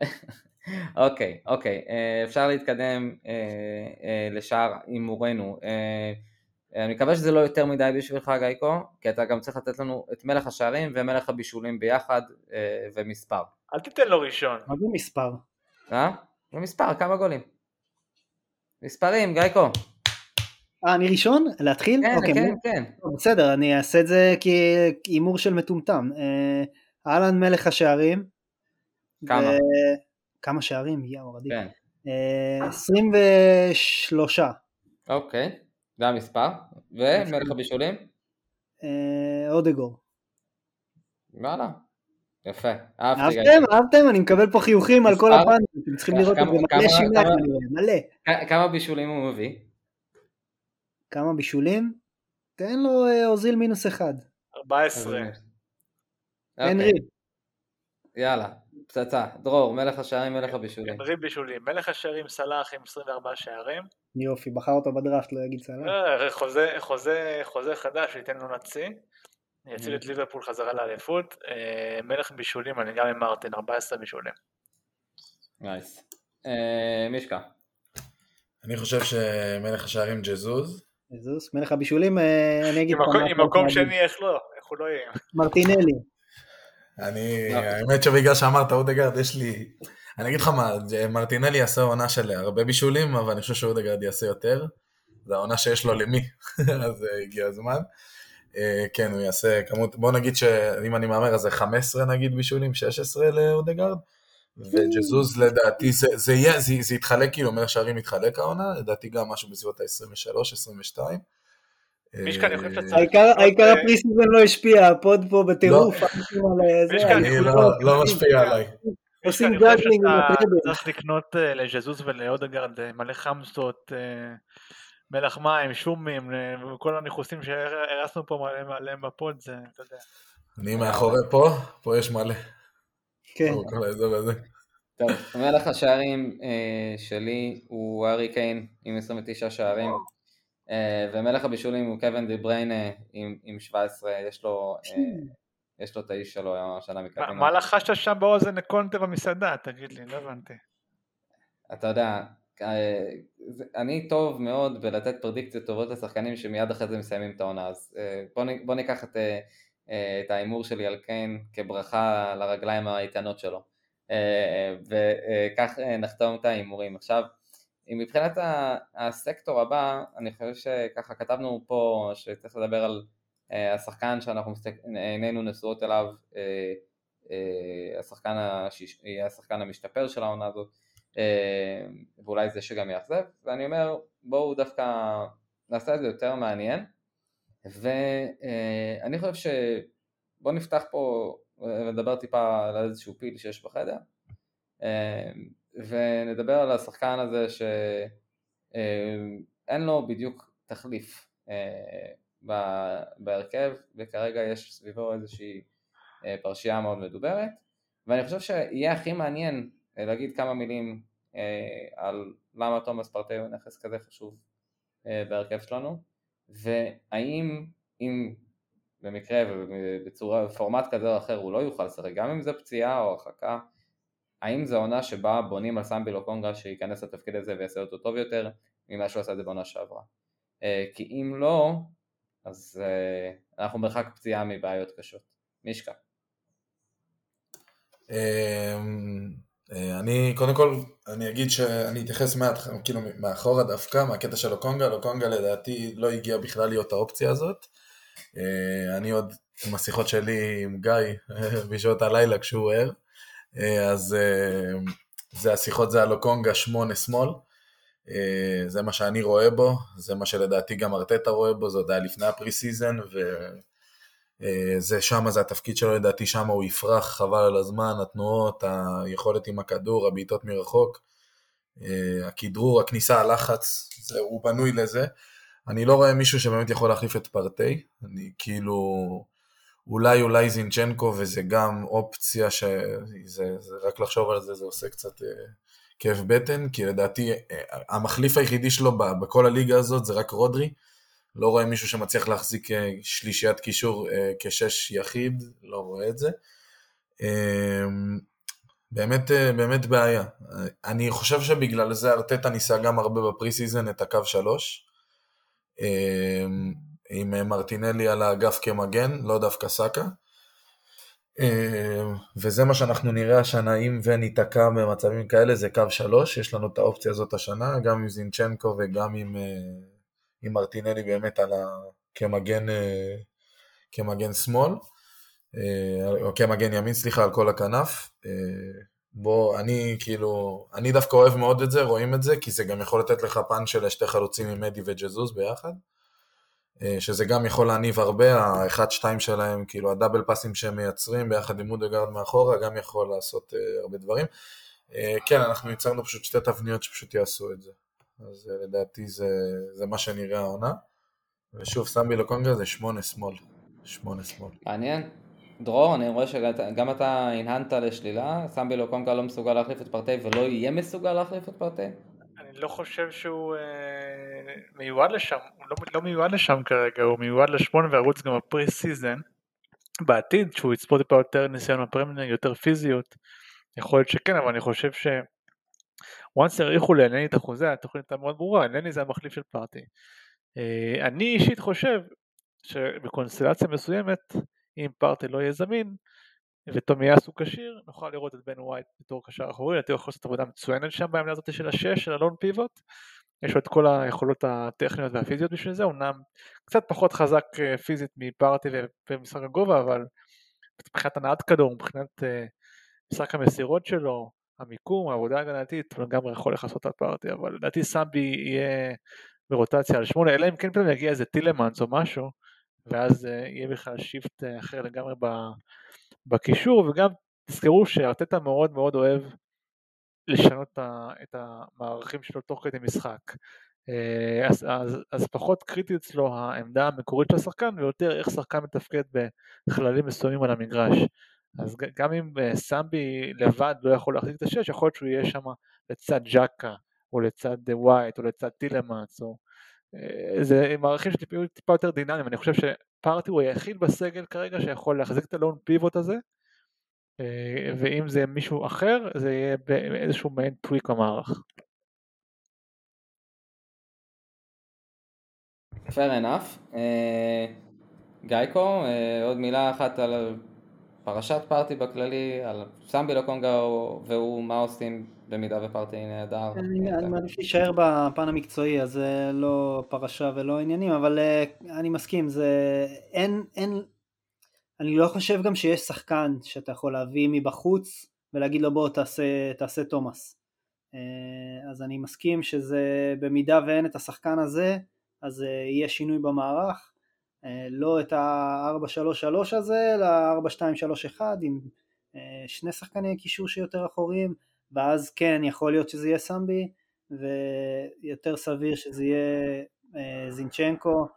אוקיי, אוקיי, אה, אפשר להתקדם אה, אה, לשאר הימורנו. אני מקווה שזה לא יותר מדי בשבילך גייקו, כי אתה גם צריך לתת לנו את מלך השערים ומלך הבישולים ביחד ומספר. אל תיתן לו ראשון. מה זה מספר? אה? ומספר, כמה גולים? מספרים, גייקו. אה, אני ראשון? להתחיל? כן, אוקיי, כן, מ- כן. טוב, בסדר, אני אעשה את זה כהימור של מטומטם. אה, אהלן מלך השערים. כמה? ו- כמה שערים? יואו, עדיף. כן. אה, 23. אוקיי, זה המספר. ומלך הבישולים? אה, אודגור. וואלה. יפה, אהבתי אהבתם? אהבתם? אני מקבל פה חיוכים על כל? הפאנל, אתם צריכים לראות את זה מלא שיניים, מלא. כמה בישולים הוא מביא? כמה בישולים? תן לו אה, אוזיל מינוס אחד. 14. אוקיי, הנרי. יאללה, פצצה. דרור, מלך השערים, מלך הבישולים. הנרי בישולים. מלך השערים סלאח עם 24 שערים. יופי, בחר אותו בדראפט, לא יגיד סלאם. אה, חוזה- חדש, ייתן לו נצי. יציל את ליברפול חזרה לאליפות. אה, מלך בישולים, אני גם עם מרטין, 14 בישולים. nice. מישקה. אני חושב שמלך השערים ג'זוז, יזוס, מלך הבישולים, אה, אני אגיד עם לך מקום-. שני, איך לא? איך הוא לא יהיה? מרטינלי. אני, לא. האמת שבגלל שאמרת אודגרד, יש לי... אני אגיד לך מה, מרטינלי יעשה עונה של הרבה בישולים, אבל אני חושב שאודגרד יעשה יותר. זו העונה שיש לו למי, אז אה, הגיע הזמן. אה, כן, הוא יעשה כמות, בוא נגיד שאם אני מהמר אז זה 15 נגיד בישולים, 16 לאודגרד. וג'זוז לדעתי זה, זה יהיה, זה, זה יתחלק כאילו, מלך שערים יתחלק העונה, לדעתי גם משהו בסביבות ה-23, 22. מישקה, אני חושב שצריך- העיקר אה, הפרי לא השפיע, הפוד פה בטירוף, כאן על אני נקודות, לא- לא משפיע עליי. עושים גאגלינג עם הטראבל. צריך לקנות אה, לז'זוס ולאודגרד אה, מלא חמסות, אה, מלח מים, שומים, אה, וכל הניחוסים שהרסנו פה מלא- עליהם בפוד, זה, אתה יודע. אני מאחורי פה, פה יש מלא. כן. הזה. טוב, מלך השערים אה, שלי הוא ארי קיין עם 29 שערים, אה, ומלך הבישולים הוא קווין די בריינה עם, עם 17, יש לו, אה, יש לו את האיש שלו השנה מה- מקווין. מה לחשת שם באוזן לקונטה במסעדה? תגיד לי, לא הבנתי. אתה יודע, אני טוב מאוד בלתת פרדיקציות טובות לשחקנים שמיד אחרי זה מסיימים את העונה, אז בוא, ניקח את, את ההימור שלי על קיין כברכה לרגליים האיתנות שלו, אה, וכך אה, נחתום את ההימורים. עכשיו, מבחינת הסקטור הבא, אני חושב שככה כתבנו פה שצריך לדבר על אה, השחקן שאנחנו עינינו נשואות אליו, אה, אה, השחקן, השיש, השחקן המשתפר של העונה הזאת, אה, ואולי זה שגם יאכזב, ואני אומר בואו דווקא נעשה את זה יותר מעניין, ואני חושב ש... בואו נפתח פה ונדבר טיפה על איזשהו פיל שיש בחדר, אה, ונדבר על השחקן הזה שאין לו בדיוק תחליף אה, בהרכב, וכרגע יש סביבו איזושהי אה, פרשייה מאוד מדוברת, ואני חושב שיהיה הכי מעניין אה, להגיד כמה מילים אה, על למה תומאס פרטי הוא נכס כזה חשוב אה, בהרכב שלנו, והאם אם במקרה ובצורה, בפורמט כזה או אחר הוא לא יוכל לשחק, גם אם זה פציעה או הרחקה, האם זו עונה שבה בונים על סמבי לוקונגה שייכנס לתפקיד הזה ויעשה אותו טוב יותר ממה שהוא עשה את זה בעונה שעברה. אה, כי אם לא, אז אה, אנחנו מרחק פציעה מבעיות קשות. מישקה. אה, אני, קודם כל, אני אגיד שאני אתייחס מהתח- כאילו מאחורה דווקא, מהקטע של אוקונגה, אוקונגה לדעתי לא הגיע בכלל להיות האופציה הזאת. אה, אני עוד, עם השיחות שלי עם גיא בשעות הלילה כשהוא ער, אה, אז זה השיחות זה על אוקונגה שמונה שמאל. זה מה שאני רואה בו, זה מה שלדעתי גם ארטטה רואה בו, זה עוד היה לפני ה pre-season, וזה שמה זה התפקיד שלו, לדעתי שמה הוא יפרח, חבל על הזמן, התנועות, היכולת עם הכדור, הבעיטות מרחוק, אה, הכדרור, הכניסה, הלחץ, זה, הוא בנוי לזה. אני לא רואה מישהו שבאמת יכול להחליף את פרטי, אני כאילו, אולי אולי זינצ'נקו, וזה גם אופציה שזה זה, רק לחשוב על זה, זה עושה קצת... אה, כאב בטן, כי לדעתי אה, המחליף היחידי שלו בכל הליגה הזאת זה רק רודרי. לא רואה מישהו שמצליח להחזיק אה, שלישיית קישור אה, כשש יחיד, לא רואה את זה. אה, באמת, אה, באמת בעיה. אני חושב שבגלל זה ארטטה ניסה גם הרבה ב pre-season את הקו שלוש. אה, עם מרטינלי על האגף כמגן, לא דווקא סאקה. אה, וזה מה שאנחנו נראה השנה, אם וניתקע במצבים כאלה, זה קו שלוש, יש לנו את האופציה הזאת השנה, גם עם זינצ'נקו וגם עם, עם מרטינלי באמת על ה... כמגן, אה, כמגן שמאל, אה, או כמגן ימין, סליחה, על כל הכנף. אה, בוא, אני כאילו, אני דווקא אוהב מאוד את זה, רואים את זה, כי זה גם יכול לתת לך פן של שתי חלוצים עם מדי וג'זוז ביחד. שזה גם יכול להניב הרבה, האחד-שתיים שלהם, כאילו הדאבל פאסים שהם מייצרים ביחד עם מודגרד מאחורה, גם יכול לעשות הרבה דברים. כן, אנחנו ייצרנו פשוט שתי תבניות שפשוט יעשו את זה. אז אה, לדעתי זה, זה מה שנראה העונה. ושוב, סמבי לוקונגה זה שמונה שמאל. שמונה שמאל. מעניין. דרור, אני רואה שגם אתה הנהנת לשלילה, סמבי לוקונגה לא מסוגל להחליף את פרטי ולא יהיה מסוגל להחליף את פרטי? אני לא חושב שהוא אה, מיועד לשם, הוא לא, לא מיועד לשם כרגע, הוא מיועד לשמונה וירוץ גם ב pre-season. בעתיד, שהוא יצבור טיפה יותר ניסיון בפרמייר ליג, יותר פיזיות, יכול להיות שכן, אבל אני חושב ש... once האריכו לענייני את החוזה, התוכנית הייתה מאוד ברורה, ענייני זה המחליף של פארטי. אה, אני אישית חושב שבקונסטלציה מסוימת, אם פארטי לא יהיה זמין, וטומי יאסו כשיר, נוכל לראות את בן ווייט בתור קשר אחורי, לדעתי הוא יכול לעשות עבודה מצוינת שם בעמדה הזאת של השש, של הלון פיבוט. יש לו את כל היכולות הטכניות והפיזיות בשביל זה, אמנם קצת פחות חזק פיזית מפארטי ובמשחק הגובה, אבל מבחינת הנעת כדור, מבחינת משחק המסירות שלו, המיקום, העבודה ההגנתית, לגמרי יכול לכסות על פארטי, אבל לדעתי סמבי יהיה ברוטציה על שמונה, אלא אם כן פתאום יגיע איזה טילמנס או משהו, ואז אה, יהיה בכלל shift אה, אחר לגמרי בקישור, וגם תזכרו שארטטה מאוד מאוד אוהב לשנות את המערכים שלו תוך כדי משחק. אה, אז, אז, אז פחות קריטי אצלו העמדה המקורית של השחקן ויותר איך שחקן מתפקד בכללים מסוימים על המגרש. אז גם אם אה, סמבי לבד לא יכול להחזיק את השש, יכול להיות שהוא יהיה שם לצד ג'קה, או לצד ווייט, או לצד טילמאנס, או... אה, זה מערכים שטיפה טיפה יותר דינמיים, אני חושב שפארטי הוא היחיד בסגל כרגע שיכול להחזיק את הלון פיבוט הזה, ואם זה מישהו אחר, זה יהיה באיזשהו מעין טוויק במערך. fair enough. אה, גייקו, אה, עוד מילה אחת על פרשת פארטי בכללי, על סמבי לוקונגה והוא מה עושים במידה ופארטי נהדר. אני מעדיף להישאר בפן המקצועי, אז זה לא פרשה ולא עניינים, אבל אה, אני מסכים, זה אין, אין, אני לא חושב גם שיש שחקן שאתה יכול להביא מבחוץ ולהגיד לו בוא תעשה, תעשה תומאס. אז אני מסכים שזה במידה ואין את השחקן הזה, אז אה, יהיה שינוי במערך, אה, לא את ה-4-3-3 הזה, אלא 4-2-3-1 עם אה, שני שחקני קישור שיותר אחוריים, ואז כן, יכול להיות שזה יהיה סמבי, ויותר סביר שזה יהיה זינצ'נקו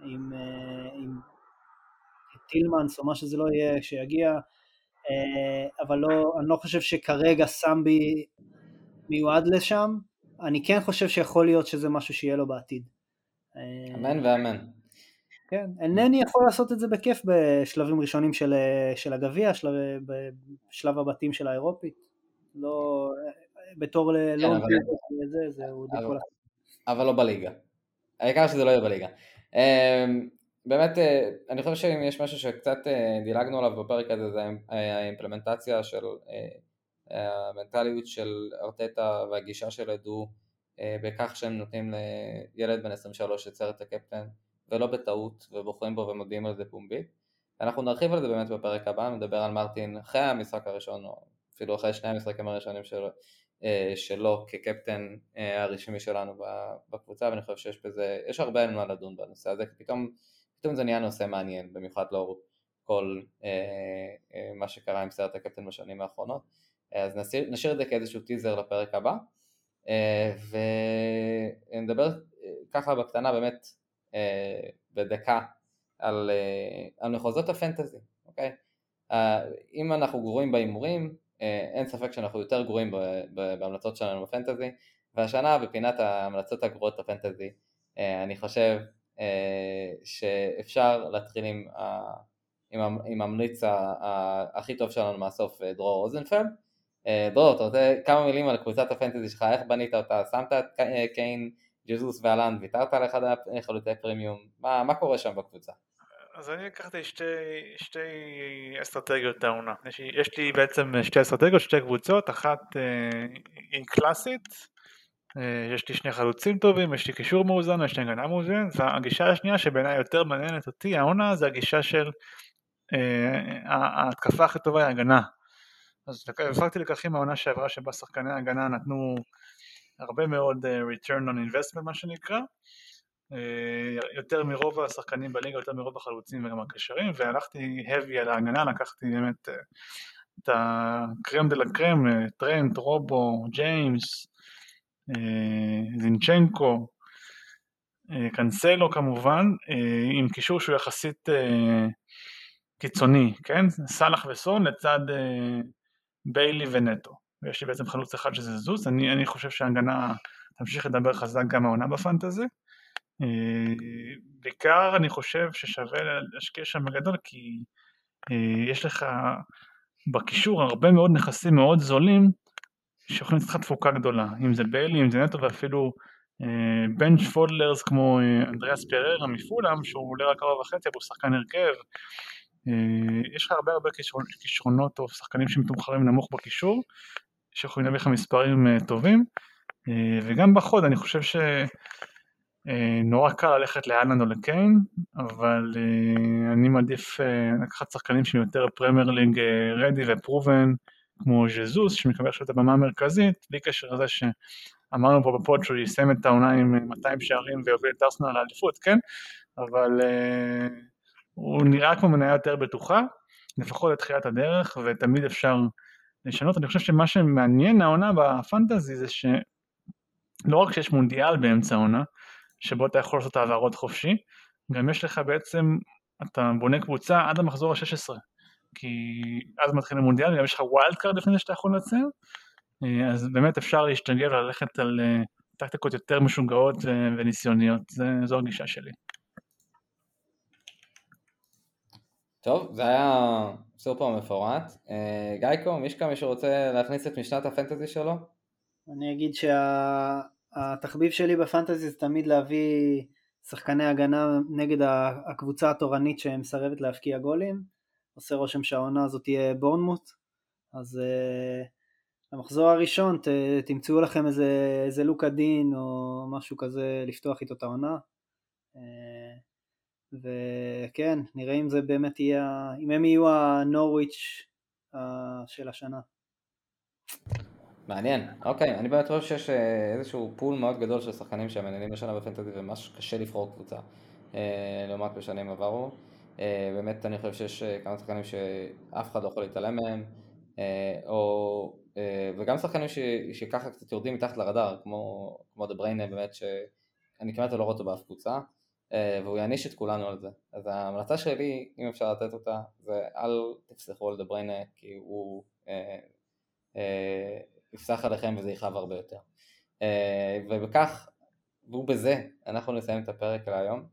עם, עם טילמנס או מה שזה לא יהיה שיגיע, אבל לא, אני לא חושב שכרגע סמבי מיועד לשם, אני כן חושב שיכול להיות שזה משהו שיהיה לו בעתיד. אמן ואמן. כן, אינני יכול לעשות את זה בכיף בשלבים ראשונים של, של הגביע, שלב, בשלב הבתים של האירופית. לא, בתור כן, לא אבל... זה, זה הוא אבל, אבל לא בליגה. העיקר שזה לא יהיה בליגה. אמ, באמת, אה, אני חושב שאם יש משהו שקצת אה, דילגנו עליו בפרק הזה, זה האימפלמנטציה של אה, המנטליות של ארטטה והגישה של אה, בכך שהם נותנים לילד בן 23 לצייר את הקפטן ולא בטעות ובוחרים בו ומודיעים על זה פומבית. אנחנו נרחיב על זה באמת בפרק הבא, נדבר על מרטין אחרי המשחק הראשון או אפילו אחרי שני המשחקים הראשונים שלו, אה, שלו כקפטן אה, הרשמי שלנו בקבוצה ואני חושב שיש בזה, יש הרבה מה לדון בנושא הזה כי פתאום, פתאום זה נהיה נושא מעניין במיוחד לאור כל מה שקרה עם סרט הקפטן בשנים האחרונות. אז נשאיר, נשאיר את זה כאיזשהו טיזר לפרק הבא. אה, ונדבר אה, ככה בקטנה באמת אה, בדקה על, על מחוזות הפנטזי, אוקיי? אם אנחנו גרועים בהימורים, אין ספק שאנחנו יותר גרועים בהמלצות שלנו בפנטזי, והשנה בפינת ההמלצות הגרועות בפנטזי, אני חושב שאפשר להתחיל עם, עם הממליץ הכי טוב שלנו מהסוף, דרור רוזנפלד, אה, דרור, אתה רוצה כמה מילים על קבוצת הפנטזי שלך, איך בנית אותה, שמת את אה, קיין, ג'זוס ואלן, ויתרת על אחד החלוטי פרימיום, מה, מה קורה שם בקבוצה? אז אני לקחתי שתי, שתי אסטרטגיות העונה, יש, יש לי בעצם שתי אסטרטגיות, שתי קבוצות, אחת אה, היא קלאסית, אה, יש לי שני חלוצים טובים, יש לי קישור מאוזן, יש לי הגנה מאוזנת, והגישה השנייה שבעיניי יותר מעניינת אותי, העונה, זה הגישה של אה, ההתקפה הכי טובה היא הגנה, אז הפקתי לקחים מהעונה שעברה שבה שחקני ההגנה נתנו הרבה מאוד uh, return on investment מה שנקרא uh, יותר מרוב השחקנים בליגה, יותר מרוב החלוצים וגם הקשרים והלכתי heavy על ההגנה, לקחתי באמת uh, את הקרם דה לה קרם, טרנט, רובו, ג'יימס, זינצ'נקו, קנסלו כמובן, עם קישור שהוא יחסית קיצוני, כן? סאלח וסון לצד ביילי ונטו. ויש לי בעצם חלוץ אחד שזה זוז, אני, אני חושב שההגנה תמשיך לדבר חזק גם העונה בפנטזי. אה, בעיקר אני חושב ששווה להשקיע שם בגדול כי אה, יש לך בקישור הרבה מאוד נכסים מאוד זולים שיכולים לתת לך תפוקה גדולה, אם זה ביילי, אם זה נטו ואפילו bench אה, fodders כמו אנדריאס פררה מפולאם שהוא עולה רק ארבע וחצי הוא שחקן הרכב. יש לך הרבה הרבה כישרונות או שחקנים שמתומחרים נמוך בקישור, שיכולים להביא לך מספרים אה, טובים, אה, וגם בחוד אני חושב שנורא קל ללכת להאלנד או לקיין, אבל אני מעדיף לקחת שחקנים שהם יותר פרמייר ליג ready ו proven, כמו ז'זוס שמקבל עכשיו את הבמה המרכזית, בלי קשר לזה אמרנו פה ב pod שהוא יסיים את העונה עם 200 שערים ויוביל את ארסנל לאליפות, כן? אבל אה, הוא נראה כמו מניה יותר בטוחה, לפחות לתחילת הדרך, ותמיד אפשר לשנות. אני חושב שמה שמעניין העונה ב fantasy זה שלא רק שיש מונדיאל באמצע העונה, שבו אתה יכול לעשות העברות חופשי, גם יש לך בעצם, אתה בונה קבוצה עד המחזור ה-16, כי אז מתחיל המונדיאל, גם יש לך wild card לפני שאתה יכול לנצל, אה, אז באמת אפשר להשתגע וללכת על אה, טקטיקות יותר משוגעות וניסיוניות, זו הגישה שלי. טוב, זה היה סופר מפורט. אה, גייקו, מישקה, מישהו רוצה להכניס את משנת ה fantasy שלו? אני אגיד שהתחביב שלי בפנטזי זה תמיד להביא שחקני הגנה נגד הקבוצה התורנית שמסרבת להבקיע גולים. עושה רושם שהעונה הזאת תהיה בורנמוט, אז למחזור הראשון ת, תמצאו לכם איזה, איזה לוקה דין או משהו כזה לפתוח איתו את העונה. וכן, נראה אם זה באמת יהיה, אם הם יהיו הנורוויץ' uh, של השנה. מעניין, אוקיי, אני באמת חושב שיש אה, איזשהו pool מאוד גדול של שחקנים שמעניינים לשנה ב fantasy וממש קשה לבחור קבוצה אה, לעומת בשנים עברו. אה, באמת אני חושב שיש כמה שחקנים שאף אחד לא יכול להתעלם מהם, או, וגם שחקנים ש, שככה קצת יורדים מתחת לרדאר, כמו, כמו דה בריינה באמת, שאני כמעט לא רואה אותו באף קבוצה, והוא יעניש את כולנו על זה. אז ההמלצה שלי, אם אפשר לתת אותה, זה אל תפסחו על דה בריינה, כי הוא... יפסח עליכם וזה יכאב הרבה יותר. אה, ובכך, ובזה, אנחנו נסיים את הפרק להיום.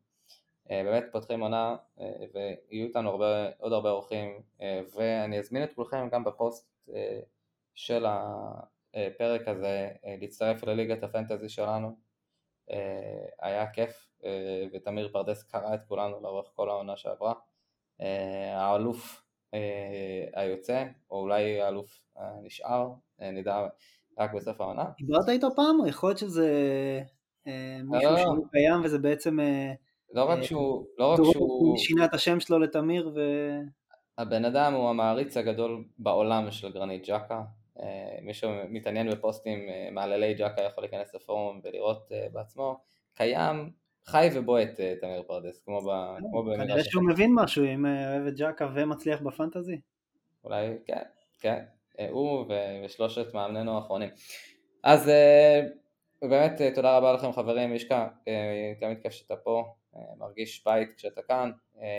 אה, באמת פותחים עונה אה, ויהיו איתנו הרבה, עוד הרבה אורחים ואני אזמין את כולכם גם בפוסט של הפרק הזה להצטרף לליגת הפנטזי שלנו. היה כיף ותמיר פרדס קרא את כולנו לאורך כל העונה שעברה. האלוף היוצא, או אולי האלוף הנשאר, אה, נדע רק בסוף העונה. דיברת איתו פעם, או יכול להיות שזה אה, מישהו לא. שהוא קיים וזה בעצם... אה, לא רק שהוא... לא רק שהוא... שינה את השם שלו לתמיר ו... הבן אדם הוא המעריץ הגדול בעולם של גרנית ג'קה. מי שמתעניין בפוסטים מעללי ג'קה יכול להיכנס לפורום ולראות בעצמו. קיים, חי ובועט תמיר פרדס, כמו במילה כנראה שהוא מבין משהו אם אוהב את ג'קה ומצליח ב fantasy. אולי, כן, כן. אה, הוא ושלושת מאמנינו האחרונים. אז אה, באמת אה, תודה רבה לכם חברים, מישקה, תמיד כיף שאתה פה, מרגיש בית כשאתה כאן.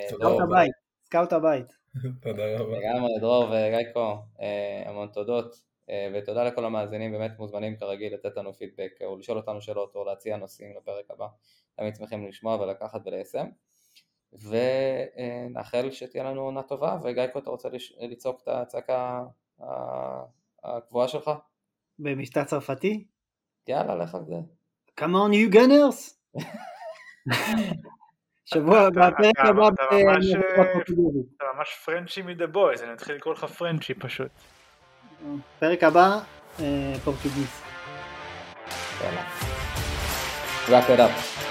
סקאוט הבית, סקאוט הבית. תודה רבה. לגמרי, דרור וגייקו, המון תודות, ותודה לכל המאזינים, באמת מוזמנים כרגיל לתת לנו פידבק, או לשאול אותנו שאלות, או להציע נושאים לפרק הבא, תמיד שמחים לשמוע ולקחת וליישם. ונאחל שתהיה לנו עונה טובה, וגייקו אתה רוצה לצעוק את הצעקה הקבועה שלך? במשטר צרפתי? יאללה, לך על זה. Come on you gunners! שבוע, בפרק הבא... אתה ממש פרנצ'י מדה בויז, אני אתחיל לקרוא לך פרנצ'י פשוט. פרק הבא, אה, פורטוגיס. יאללה. wrap it up.